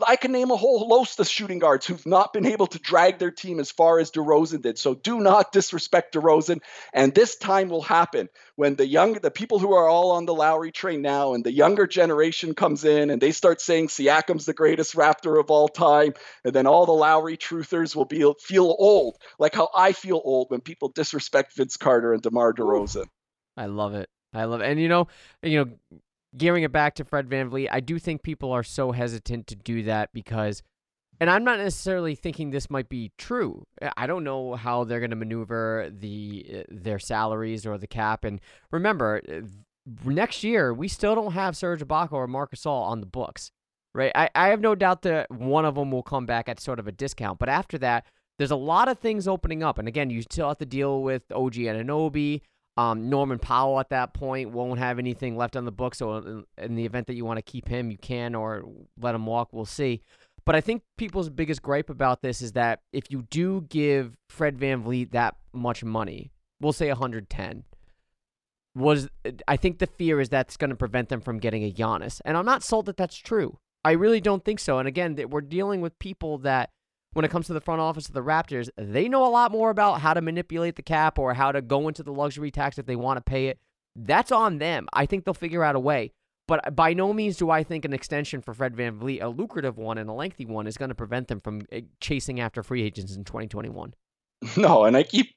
S3: I can name a whole host of shooting guards who've not been able to drag their team as far as DeRozan did. So do not disrespect DeRozan. And this time will happen when the young, the people who are all on the Lowry train now, and the younger generation comes in and they start saying Siakam's the greatest Raptor of all time, and then all the Lowry truthers will be feel old, like how I feel old when people disrespect Vince Carter and DeMar DeRozan.
S2: I love it. I love it. And you know, you know, gearing it back to Fred VanVleet, I do think people are so hesitant to do that because, and I'm not necessarily thinking this might be true. I don't know how they're going to maneuver the uh, their salaries or the cap. And remember, uh, next year we still don't have Serge Ibaka or Marc Gasol on the books, right? I, I have no doubt that one of them will come back at sort of a discount, but after that. There's a lot of things opening up. And again, you still have to deal with OG Anunoby. Um, Norman Powell at that point won't have anything left on the book. So in, in the event that you want to keep him, you can, or let him walk. We'll see. But I think people's biggest gripe about this is that if you do give Fred VanVleet that much money, we'll say 110, was I think the fear is that's going to prevent them from getting a Giannis. And I'm not sold that that's true. I really don't think so. And again, we're dealing with people that when it comes to the front office of the Raptors, they know a lot more about how to manipulate the cap or how to go into the luxury tax if they want to pay it. That's on them. I think they'll figure out a way. But by no means do I think an extension for Fred VanVleet, a lucrative one and a lengthy one, is going to prevent them from eh, chasing after free agents in 2021.
S3: No, and I keep,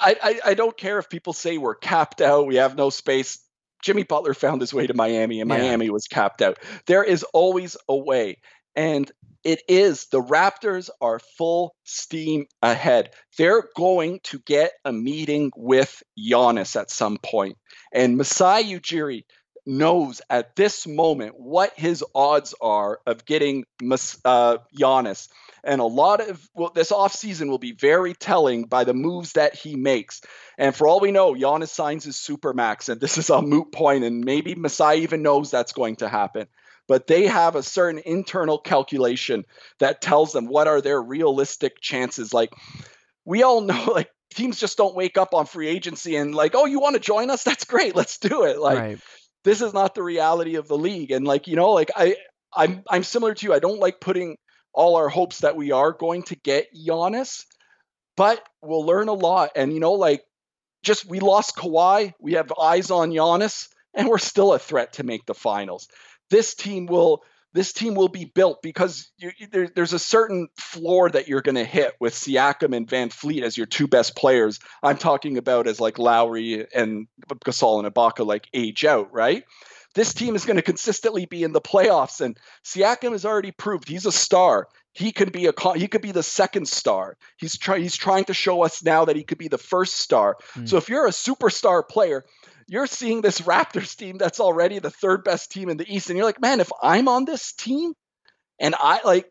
S3: I, I, I don't care if people say we're capped out, we have no space. Jimmy Butler found his way to Miami, and yeah. Miami was capped out. There is always a way. And it is the Raptors are full steam ahead. They're going to get a meeting with Giannis at some point. And Masai Ujiri knows at this moment what his odds are of getting uh, Giannis. And a lot of well, this offseason will be very telling by the moves that he makes. And for all we know, Giannis signs his supermax, and this is a moot point, and maybe Masai even knows that's going to happen but they have a certain internal calculation that tells them what are their realistic chances. Like we all know, like teams just don't wake up on free agency and like, oh, you want to join us? That's great. Let's do it. Like right. this is not the reality of the league. And like, you know, like I I'm I'm similar to you. I don't like putting all our hopes that we are going to get Giannis, but we'll learn a lot. And you know, like just we lost Kawhi, we have eyes on Giannis, and we're still a threat to make the finals this team will this team will be built because you, there, there's a certain floor that you're going to hit with Siakam and VanVleet as your two best players. I'm talking about as like Lowry and Gasol and Ibaka like age out, right? This team is going to consistently be in the playoffs, and Siakam has already proved he's a star. He can be a he could be the second star. He's trying he's trying to show us now that he could be the first star. Mm. So if you're a superstar player, you're seeing this Raptors team that's already the third best team in the East, and you're like, man, if I'm on this team, and I like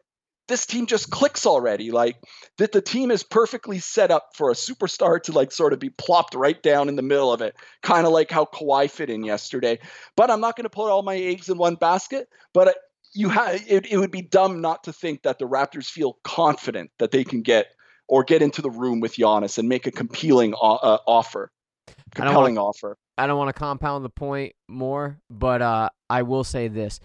S3: this team just clicks already. Like that the team is perfectly set up for a superstar to like sort of be plopped right down in the middle of it, kind of like how Kawhi fit in yesterday. But I'm not going to put all my eggs in one basket. But you have it, it would be dumb not to think that the Raptors feel confident that they can get or get into the room with Giannis and make a compelling uh, offer, compelling
S2: wanna,
S3: offer.
S2: I don't want to compound the point more, but uh, I will say this: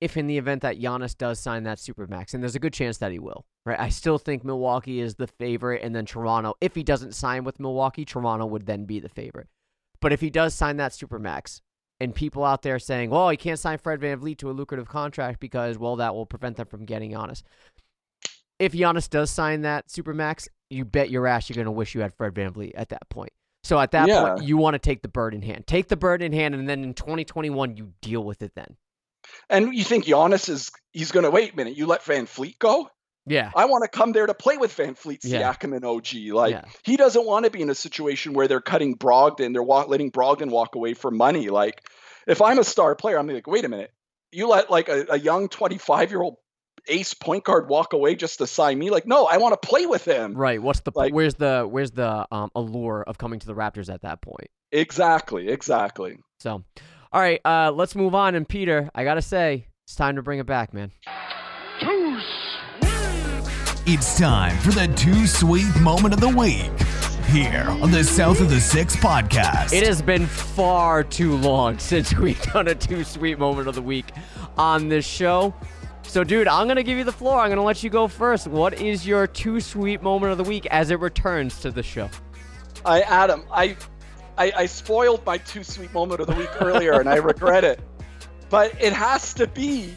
S2: if in the event that Giannis does sign that supermax, and there's a good chance that he will, right? I still think Milwaukee is the favorite, and then Toronto. If he doesn't sign with Milwaukee, Toronto would then be the favorite. But if he does sign that supermax, and people out there saying, well, he can't sign Fred VanVleet to a lucrative contract because, well, that will prevent them from getting Giannis. If Giannis does sign that supermax, you bet your ass you're going to wish you had Fred VanVleet at that point. So at that yeah. point, you want to take the bird in hand. Take the bird in hand, and then in 2021, you deal with it then.
S3: And you think Giannis is he's going to wait a minute? You let VanVleet go?
S2: Yeah.
S3: I want to come there to play with VanVleet, Siakam, yeah. and OG. Like yeah. he doesn't want to be in a situation where they're cutting Brogdon, they're wa- letting Brogdon walk away for money. Like if I'm a star player, I'm like, wait a minute, you let like a, a young 25 year old ace point guard walk away just to sign me? Like, no, I want to play with him.
S2: Right. What's the like, where's the where's the um, allure of coming to the Raptors at that point?
S3: Exactly. Exactly.
S2: So, all right, uh, let's move on. And Peter, I gotta say, it's time to bring it back, man.
S1: Two it's time for the Too Sweet Moment of the Week here on the South of the Six podcast.
S2: It has been far too long since we've done a Too Sweet Moment of the Week on this show. So, dude, I'm going to give you the floor. I'm going to let you go first. What is your Too Sweet Moment of the Week as it returns to the show?
S3: I, Adam, I, I, I spoiled my Too Sweet Moment of the Week earlier, and I regret it. But it has to be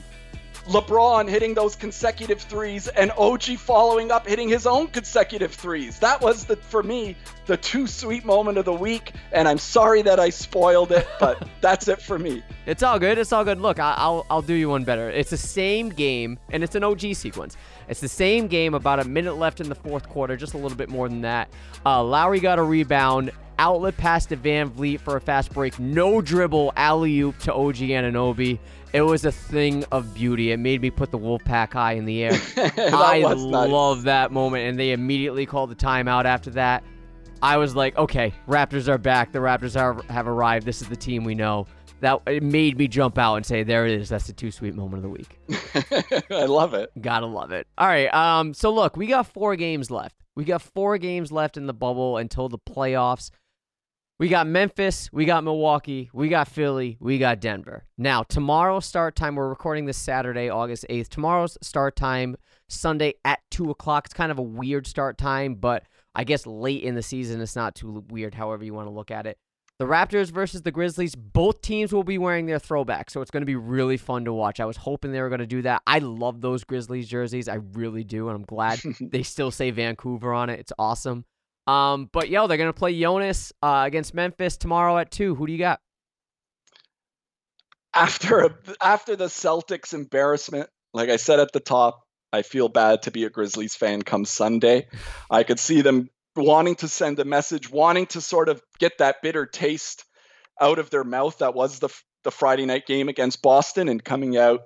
S3: LeBron hitting those consecutive threes and OG following up hitting his own consecutive threes. That was the for me the too sweet moment of the week, and I'm sorry that I spoiled it, but that's it for me.
S2: It's all good. It's all good. Look, I, will I'll do you one better. It's the same game, and it's an OG sequence. It's the same game. About a minute left in the fourth quarter, just a little bit more than that. Uh, Lowry got a rebound. Outlet pass to VanVleet for a fast break. No dribble, alley oop to OG Anunoby. It was a thing of beauty. It made me put the Wolfpack high in the air. I love nice. that moment. And they immediately called the timeout after that. I was like, okay, Raptors are back. The Raptors are, have arrived. This is the team we know. That it made me jump out and say, "There it is. That's the too sweet moment of the week."
S3: I love it.
S2: Gotta love it. All right. Um. So look, we got four games left. We got four games left in the bubble until the playoffs. We got Memphis, we got Milwaukee, we got Philly, we got Denver. Now, tomorrow's start time, we're recording this Saturday, August 8th. Tomorrow's start time, Sunday at 2 o'clock. It's kind of a weird start time, but I guess late in the season, it's not too weird, however you want to look at it. The Raptors versus the Grizzlies, both teams will be wearing their throwbacks, so it's going to be really fun to watch. I was hoping they were going to do that. I love those Grizzlies jerseys. I really do, and I'm glad they still say Vancouver on it. It's awesome. Um, but yo, they're gonna play Jonas uh, against Memphis tomorrow at two. Who do you got?
S3: After after the Celtics embarrassment, like I said at the top, I feel bad to be a Grizzlies fan come Sunday. I could see them wanting to send a message, wanting to sort of get that bitter taste out of their mouth that was the the Friday night game against Boston and coming out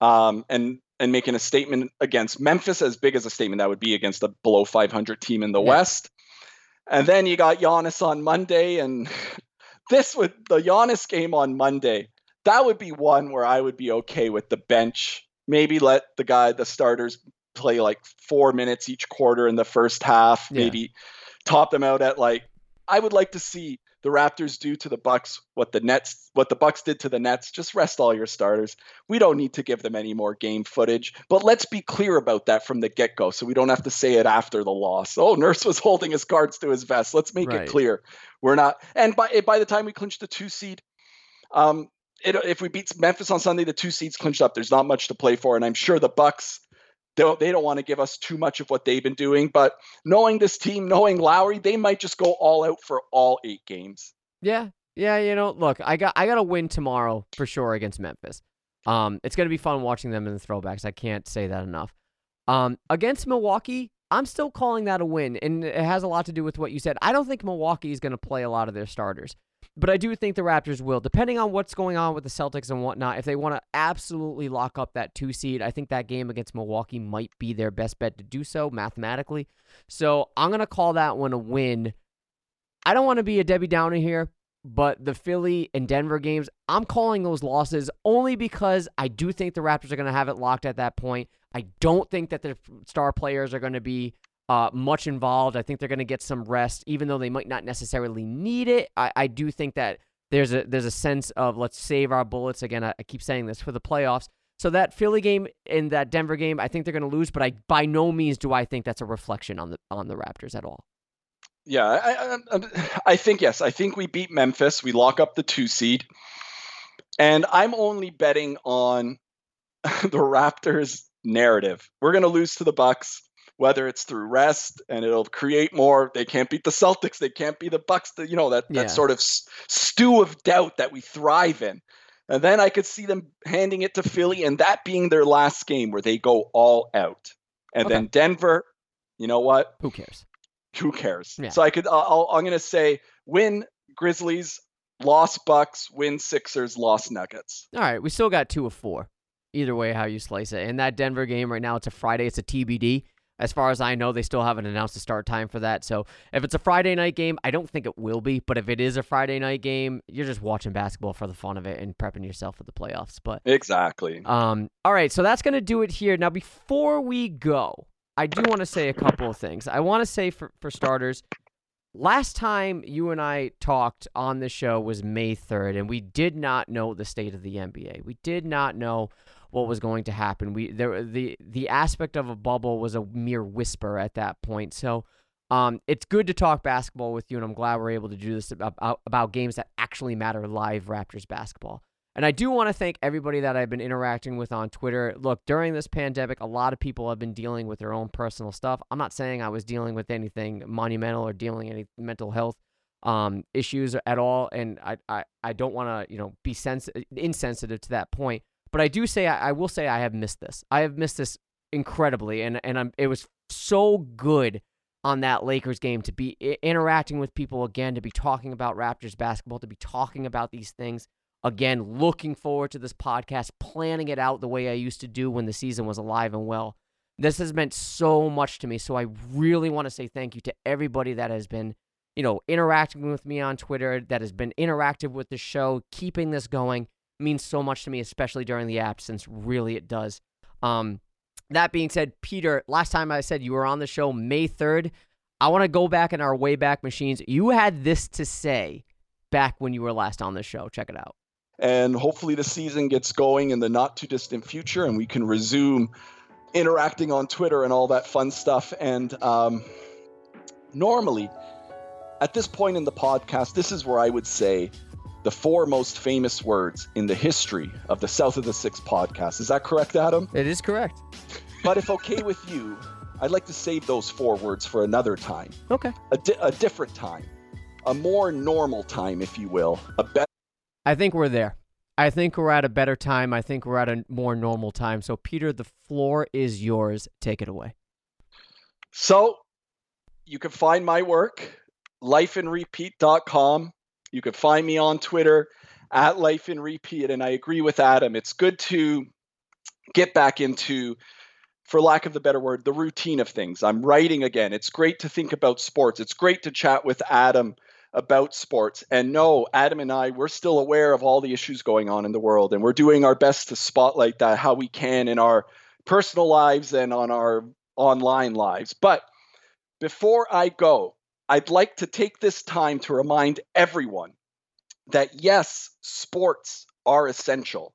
S3: um, and and making a statement against Memphis as big as a statement that would be against a below 500 team in the yeah. West. And then you got Giannis on Monday, and this would the Giannis game on Monday. That would be one where I would be okay with the bench. Maybe let the guy, the starters, play like four minutes each quarter in the first half. Yeah. Maybe top them out at like. I would like to see the Raptors do to the Bucks what the Nets what the Bucks did to the Nets. Just rest all your starters. We don't need to give them any more game footage, but let's be clear about that from the get-go so we don't have to say it after the loss. Oh, Nurse was holding his cards to his vest. Let's make right. it clear. We're not and by by the time we clinch the 2 seed um it, if we beat Memphis on Sunday, the two seeds clinched up. There's not much to play for, and I'm sure the Bucks don't they don't want to give us too much of what they've been doing. But knowing this team, knowing Lowry, they might just go all out for all eight games.
S2: Yeah, yeah. You know, look, I got I got to win tomorrow for sure against Memphis. Um, it's gonna be fun watching them in the throwbacks. I can't say that enough. Um, against Milwaukee, I'm still calling that a win, and it has a lot to do with what you said. I don't think Milwaukee is to play a lot of their starters. But I do think the Raptors will, depending on what's going on with the Celtics and whatnot. If they want to absolutely lock up that two seed, I think that game against Milwaukee might be their best bet to do so mathematically. So I'm going to call that one a win. I don't want to be a Debbie Downer here, but the Philly and Denver games, I'm calling those losses only because I do think the Raptors are going to have it locked at that point. I don't think that their star players are going to be uh, much involved. I think they're going to get some rest, even though they might not necessarily need it. I, I do think that there's a there's a sense of let's save our bullets. Again, I, I keep saying this for the playoffs. So that Philly game and that Denver game, I think they're going to lose, but I by no means do I think that's a reflection on the on the Raptors at all.
S3: Yeah, I, I, I think yes. I think we beat Memphis. We lock up the two seed, and I'm only betting on the Raptors narrative. We're going to lose to the Bucks whether it's through rest and it'll create more. They can't beat the Celtics. They can't be the Bucks. The, you know that that yeah. sort of stew of doubt that we thrive in. And then I could see them handing it to Philly and that being their last game where they go all out. And okay. then Denver, you know what?
S2: Who cares?
S3: Who cares? Yeah. So I could. I'll, I'm going to say win Grizzlies, lost Bucks, win Sixers, lost Nuggets.
S2: All right, we still got two of four. Either way, how you slice it. And that Denver game right now, it's a Friday. It's a TBD. As far as I know, they still haven't announced a start time for that. So if it's a Friday night game, I don't think it will be. But if it is a Friday night game, you're just watching basketball for the fun of it and prepping yourself for the playoffs. But
S3: exactly.
S2: Um. All right. So that's gonna do it here. Now, before we go, I do want to say a couple of things. I want to say for for starters, last time you and I talked on the show was May 3rd, and we did not know the state of the NBA. We did not know what was going to happen. We there the the aspect of a bubble was a mere whisper at that point. So um, it's good to talk basketball with you, and I'm glad we're able to do this about, about games that actually matter live Raptors basketball. And I do want to thank everybody that I've been interacting with on Twitter. Look, during this pandemic, a lot of people have been dealing with their own personal stuff. I'm not saying I was dealing with anything monumental or dealing any mental health um, issues at all, and I I, I don't want to you know be sens- insensitive to that point. But I do say I, I will say I have missed this. I have missed this incredibly, and and I'm it was so good on that Lakers game to be interacting with people again, to be talking about Raptors basketball, to be talking about these things again. Looking forward to this podcast, planning it out the way I used to do when the season was alive and well. This has meant so much to me. So I really want to say thank you to everybody that has been, you know, interacting with me on Twitter, that has been interactive with the show, keeping this going means so much to me, especially during the absence. Really, it does. Um, that being said, Peter, last time I said you were on the show May 3rd. I want to go back in our Wayback Machines. You had this to say back when you were last on the show. Check it out.
S3: And hopefully the season gets going in the not too distant future and we can resume interacting on Twitter and all that fun stuff. And um, normally, at this point in the podcast, this is where I would say the four most famous words in the history of the South of the Six podcast. Is that correct, Adam?
S2: It is correct.
S3: But if okay with you, I'd like to save those four words for another time.
S2: Okay.
S3: A, di- a different time. A more normal time, if you will. A better.
S2: I think we're there. I think we're at a better time. I think we're at a more normal time. So, Peter, the floor is yours. Take it away.
S3: So, you can find my work, lifeinrepeat.com. You can find me on Twitter at Life in Repeat. And I agree with Adam. It's good to get back into, for lack of the better word, the routine of things. I'm writing again. It's great to think about sports. It's great to chat with Adam about sports. And no, Adam and I, we're still aware of all the issues going on in the world. And we're doing our best to spotlight that how we can in our personal lives and on our online lives. But before I go, I'd like to take this time to remind everyone that yes, sports are essential.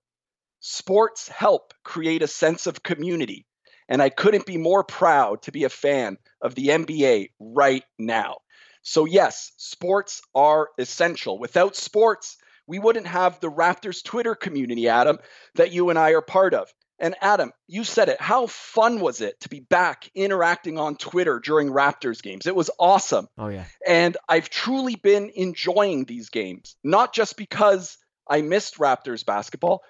S3: Sports help create a sense of community. And I couldn't be more proud to be a fan of the NBA right now. So, yes, sports are essential. Without sports, we wouldn't have the Raptors Twitter community, Adam, that you and I are part of. And Adam, you said it. How fun was it to be back interacting on Twitter during Raptors games? It was awesome.
S2: Oh, yeah.
S3: And I've truly been enjoying these games, not just because I missed Raptors basketball,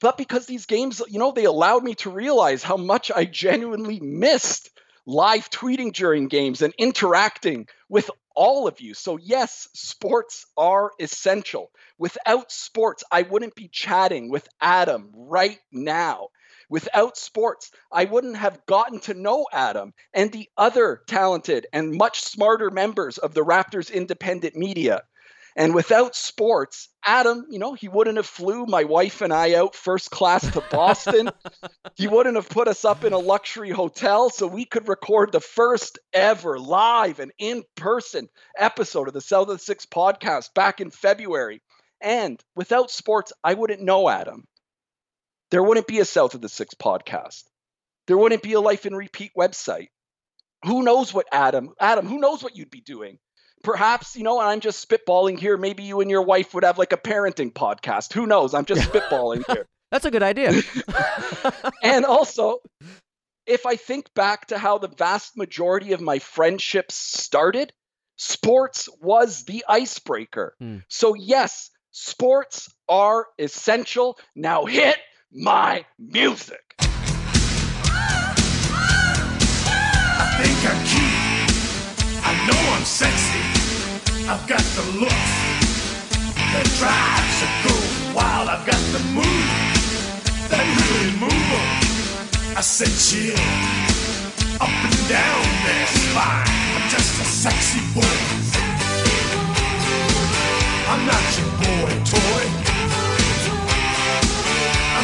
S3: but because these games, you know, they allowed me to realize how much I genuinely missed live tweeting during games and interacting with all of you. So, yes, sports are essential. Without sports, I wouldn't be chatting with Adam right now. Without sports, I wouldn't have gotten to know Adam and the other talented and much smarter members of the Raptors independent media. And without sports, Adam, you know, he wouldn't have flew my wife and I out first class to Boston. he wouldn't have put us up in a luxury hotel so we could record the first ever live and in-person episode of the South of the Six podcast back in February. And without sports, I wouldn't know Adam. There wouldn't be a South of the Six podcast. There wouldn't be a Life in Repeat website. Who knows what Adam, Adam, who knows what you'd be doing? perhaps you know i'm just spitballing here maybe you and your wife would have like a parenting podcast who knows i'm just spitballing here
S2: that's a good idea
S3: and also if i think back to how the vast majority of my friendships started sports was the icebreaker hmm. so yes sports are essential now hit my music I think I'm cute. I know I'm sexy. I've got the look that drives a girl wild. I've got the move that really move. I said chill up and down their spine. I'm just a sexy boy. I'm not your boy toy.